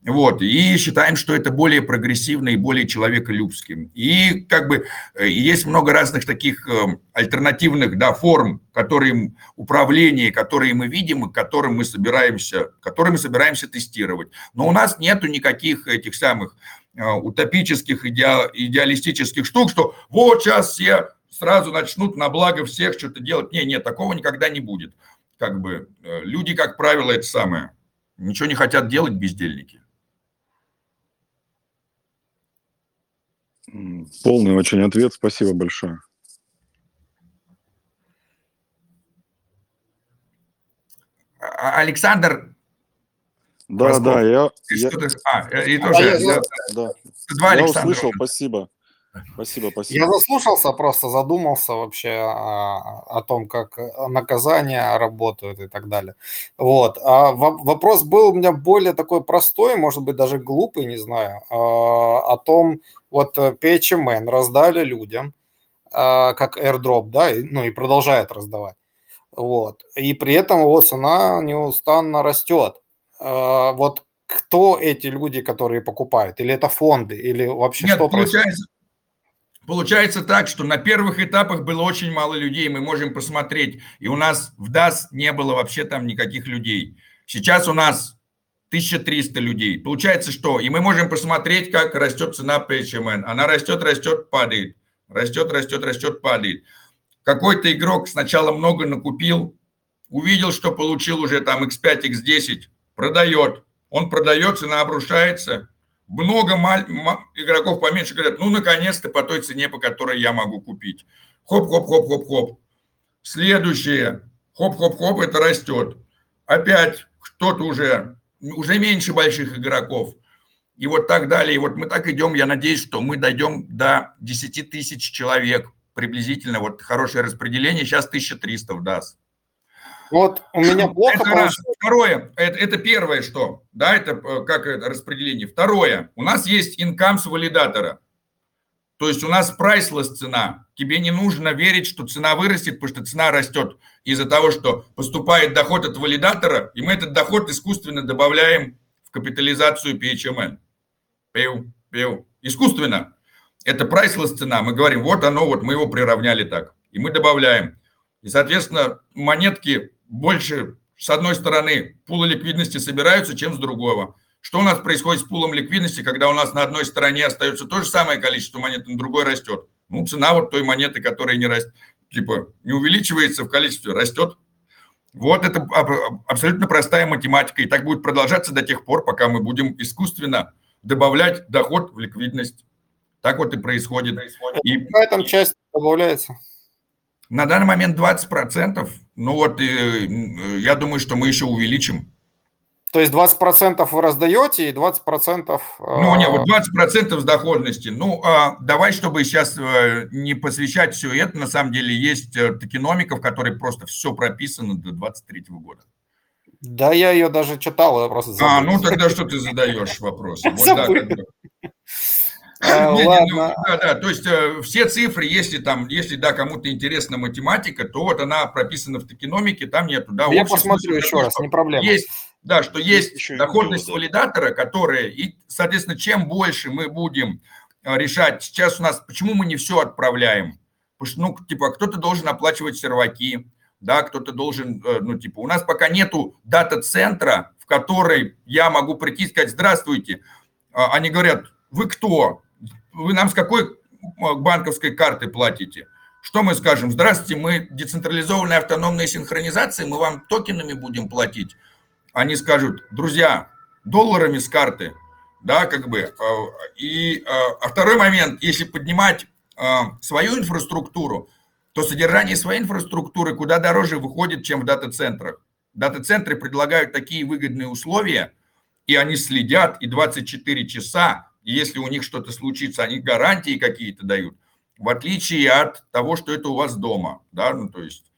Вот, и считаем, что это более прогрессивно и более человеколюбским. И как бы э, есть много разных таких э, альтернативных да, форм, которые управления, которые мы видим и которым мы собираемся, которые мы собираемся тестировать. Но у нас нету никаких этих самых э, утопических, иде, идеалистических штук, что вот сейчас все сразу начнут на благо всех что-то делать. Не, нет, такого никогда не будет. Как бы люди, как правило, это самое, ничего не хотят делать бездельники. Полный очень ответ, спасибо большое. А, Александр. Да, Росков. да, я... я... А, и тоже... А, я, да. Два я услышал, спасибо. Спасибо, спасибо. Я заслушался, просто задумался вообще о, о том, как наказания работают и так далее. Вот. А вопрос был у меня более такой простой, может быть, даже глупый, не знаю, а, о том, вот PHMN раздали людям а, как airdrop, да, ну и продолжает раздавать. Вот. И при этом его цена неустанно растет. А, вот кто эти люди, которые покупают? Или это фонды? Или вообще Нет, что получается, происходит? Получается так, что на первых этапах было очень мало людей, мы можем посмотреть, и у нас в DAS не было вообще там никаких людей. Сейчас у нас 1300 людей. Получается что? И мы можем посмотреть, как растет цена PHMN. Она растет, растет, падает. Растет, растет, растет, падает. Какой-то игрок сначала много накупил, увидел, что получил уже там X5, X10, продает. Он продает, цена обрушается, много маль... игроков поменьше говорят, ну, наконец-то по той цене, по которой я могу купить. Хоп-хоп-хоп-хоп-хоп. Следующее. Хоп-хоп-хоп, это растет. Опять кто-то уже, уже меньше больших игроков. И вот так далее. И вот мы так идем. Я надеюсь, что мы дойдем до 10 тысяч человек приблизительно. Вот хорошее распределение. Сейчас 1300 даст. Вот у меня плохо это раз. Второе, это, это первое, что, да, это э, как это распределение. Второе, у нас есть инкам с валидатора. То есть у нас прайслess цена. Тебе не нужно верить, что цена вырастет, потому что цена растет из-за того, что поступает доход от валидатора, и мы этот доход искусственно добавляем в капитализацию PHMN. Пил, пил. Искусственно. Это прайслess цена. Мы говорим, вот оно, вот мы его приравняли так. И мы добавляем. И, соответственно, монетки больше, с одной стороны, пулы ликвидности собираются, чем с другого. Что у нас происходит с пулом ликвидности, когда у нас на одной стороне остается то же самое количество монет, на другой растет? Ну, цена вот той монеты, которая не растет, типа, не увеличивается в количестве, растет. Вот это абсолютно простая математика, и так будет продолжаться до тех пор, пока мы будем искусственно добавлять доход в ликвидность. Так вот и происходит. И... Какая там часть добавляется? На данный момент 20%. Ну вот, э, я думаю, что мы еще увеличим. То есть 20% вы раздаете и 20%... Ну, не, вот 20% с доходности. Ну, а, давай, чтобы сейчас э, не посвящать все это, на самом деле есть э, токеномика, в которой просто все прописано до 23 года. Да, я ее даже читал, я просто забыл. А, ну тогда что ты задаешь вопрос? Вот, да, как бы. А, не, ну, Ладно. да, да, то есть э, все цифры, если там, если, да, кому-то интересна математика, то вот она прописана в токеномике, там нету, да. Я посмотрю еще раз, не проблема. Есть, да, что есть, и доходность валидатора, которая, и, соответственно, чем больше мы будем э, решать, сейчас у нас, почему мы не все отправляем? Потому что, ну, типа, кто-то должен оплачивать серваки, да, кто-то должен, э, ну, типа, у нас пока нету дата-центра, в который я могу прийти и сказать, здравствуйте. А Они говорят, вы кто? Вы нам с какой банковской карты платите? Что мы скажем? Здравствуйте, мы децентрализованная автономная синхронизация, мы вам токенами будем платить. Они скажут, друзья, долларами с карты, да, как бы. э, И э, а второй момент, если поднимать э, свою инфраструктуру, то содержание своей инфраструктуры куда дороже выходит, чем в дата-центрах. Дата-центры предлагают такие выгодные условия, и они следят, и 24 часа, если у них что-то случится, они гарантии какие-то дают, в отличие от того, что это у вас дома, да, ну, то есть,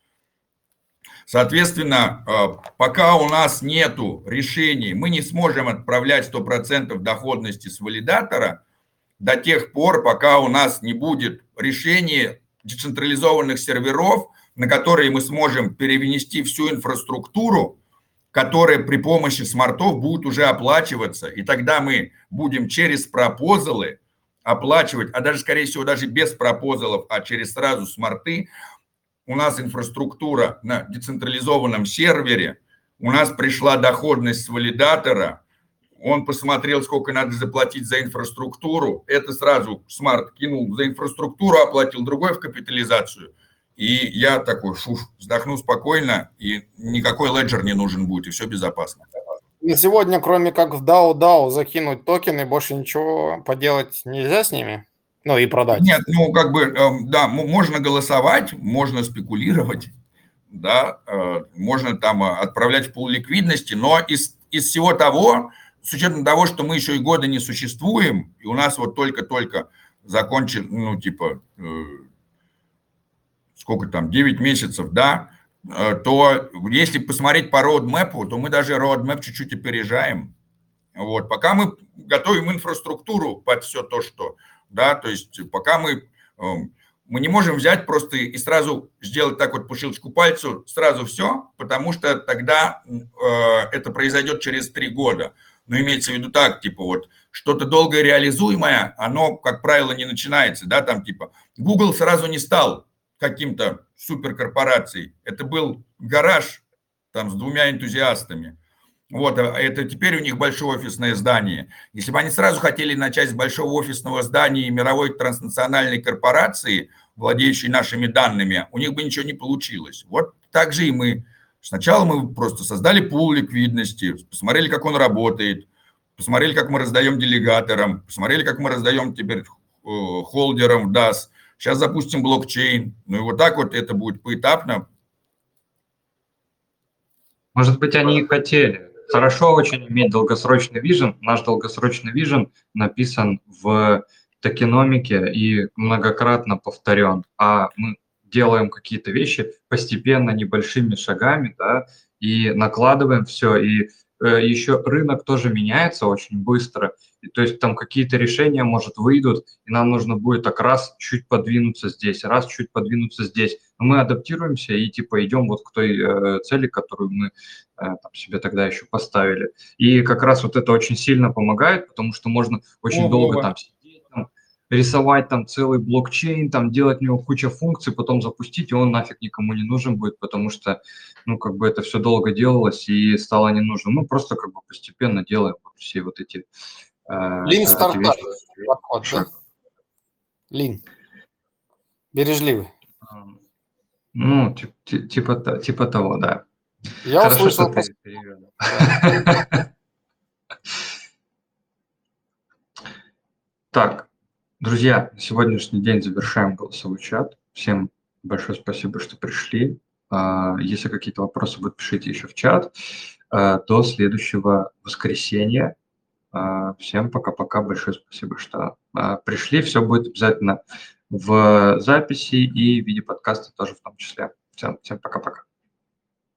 соответственно, э, пока у нас нету решений, мы не сможем отправлять 100% доходности с валидатора до тех пор, пока у нас не будет решения децентрализованных серверов, на которые мы сможем перенести всю инфраструктуру, которая при помощи смартов будет уже оплачиваться. И тогда мы будем через пропозалы оплачивать, а даже, скорее всего, даже без пропозалов, а через сразу смарты, у нас инфраструктура на децентрализованном сервере, у нас пришла доходность с валидатора, он посмотрел, сколько надо заплатить за инфраструктуру, это сразу смарт кинул за инфраструктуру, оплатил другой в капитализацию. И я такой, фуф, вздохну спокойно, и никакой леджер не нужен будет, и все безопасно. На сегодня, кроме как в DAO-DAO закинуть токены, больше ничего поделать нельзя с ними? Ну и продать. Нет, ну как бы, эм, да, можно голосовать, можно спекулировать, да, э, можно там э, отправлять в пул ликвидности, но из, из всего того, с учетом того, что мы еще и года не существуем, и у нас вот только-только закончили, ну типа, э, сколько там, 9 месяцев, да, э, то если посмотреть по роудмэпу, то мы даже роудмэп чуть-чуть опережаем. Вот, пока мы готовим инфраструктуру под все то, что, да, то есть пока мы, эм, мы не можем взять просто и сразу сделать так вот по щелчку пальцу, сразу все, потому что тогда э, это произойдет через три года. Но имеется в виду так, типа вот, что-то долго реализуемое, оно, как правило, не начинается, да, там типа Google сразу не стал каким-то суперкорпорацией. Это был гараж там с двумя энтузиастами. Вот, а это теперь у них большое офисное здание. Если бы они сразу хотели начать с большого офисного здания и мировой транснациональной корпорации, владеющей нашими данными, у них бы ничего не получилось. Вот так же и мы. Сначала мы просто создали пул ликвидности, посмотрели, как он работает, посмотрели, как мы раздаем делегаторам, посмотрели, как мы раздаем теперь э, холдерам в DAS. Сейчас запустим блокчейн. Ну и вот так вот это будет поэтапно. Может быть, они и хотели. Хорошо очень иметь долгосрочный вижен. Наш долгосрочный вижен написан в токеномике и многократно повторен. А мы делаем какие-то вещи постепенно, небольшими шагами, да, и накладываем все, и еще рынок тоже меняется очень быстро, и, то есть там какие-то решения, может, выйдут, и нам нужно будет так раз чуть подвинуться здесь, раз чуть подвинуться здесь. Но мы адаптируемся и типа идем вот к той э, цели, которую мы э, там, себе тогда еще поставили. И как раз вот это очень сильно помогает, потому что можно очень Ого. долго там сидеть, там, рисовать там целый блокчейн, там делать в него куча функций, потом запустить, и он нафиг никому не нужен будет, потому что, ну, как бы это все долго делалось и стало не нужно. Ну, просто как бы постепенно делаем вот все вот эти, э, Lean эти стартап. Подход, да? Лин. Бережливый. Ну, ти- ти- типа, то- типа того, да. Я Хорошо, услышал что ты. Так, друзья, на сегодняшний день завершаем голосовой чат. Всем большое спасибо, что пришли. А, Если какие-то вопросы будут, пишите еще в чат. А, До следующего воскресенья. А, Всем пока-пока. Большое спасибо, что пришли. Все будет обязательно в записи и в виде подкаста тоже в том числе. Всем, всем пока-пока.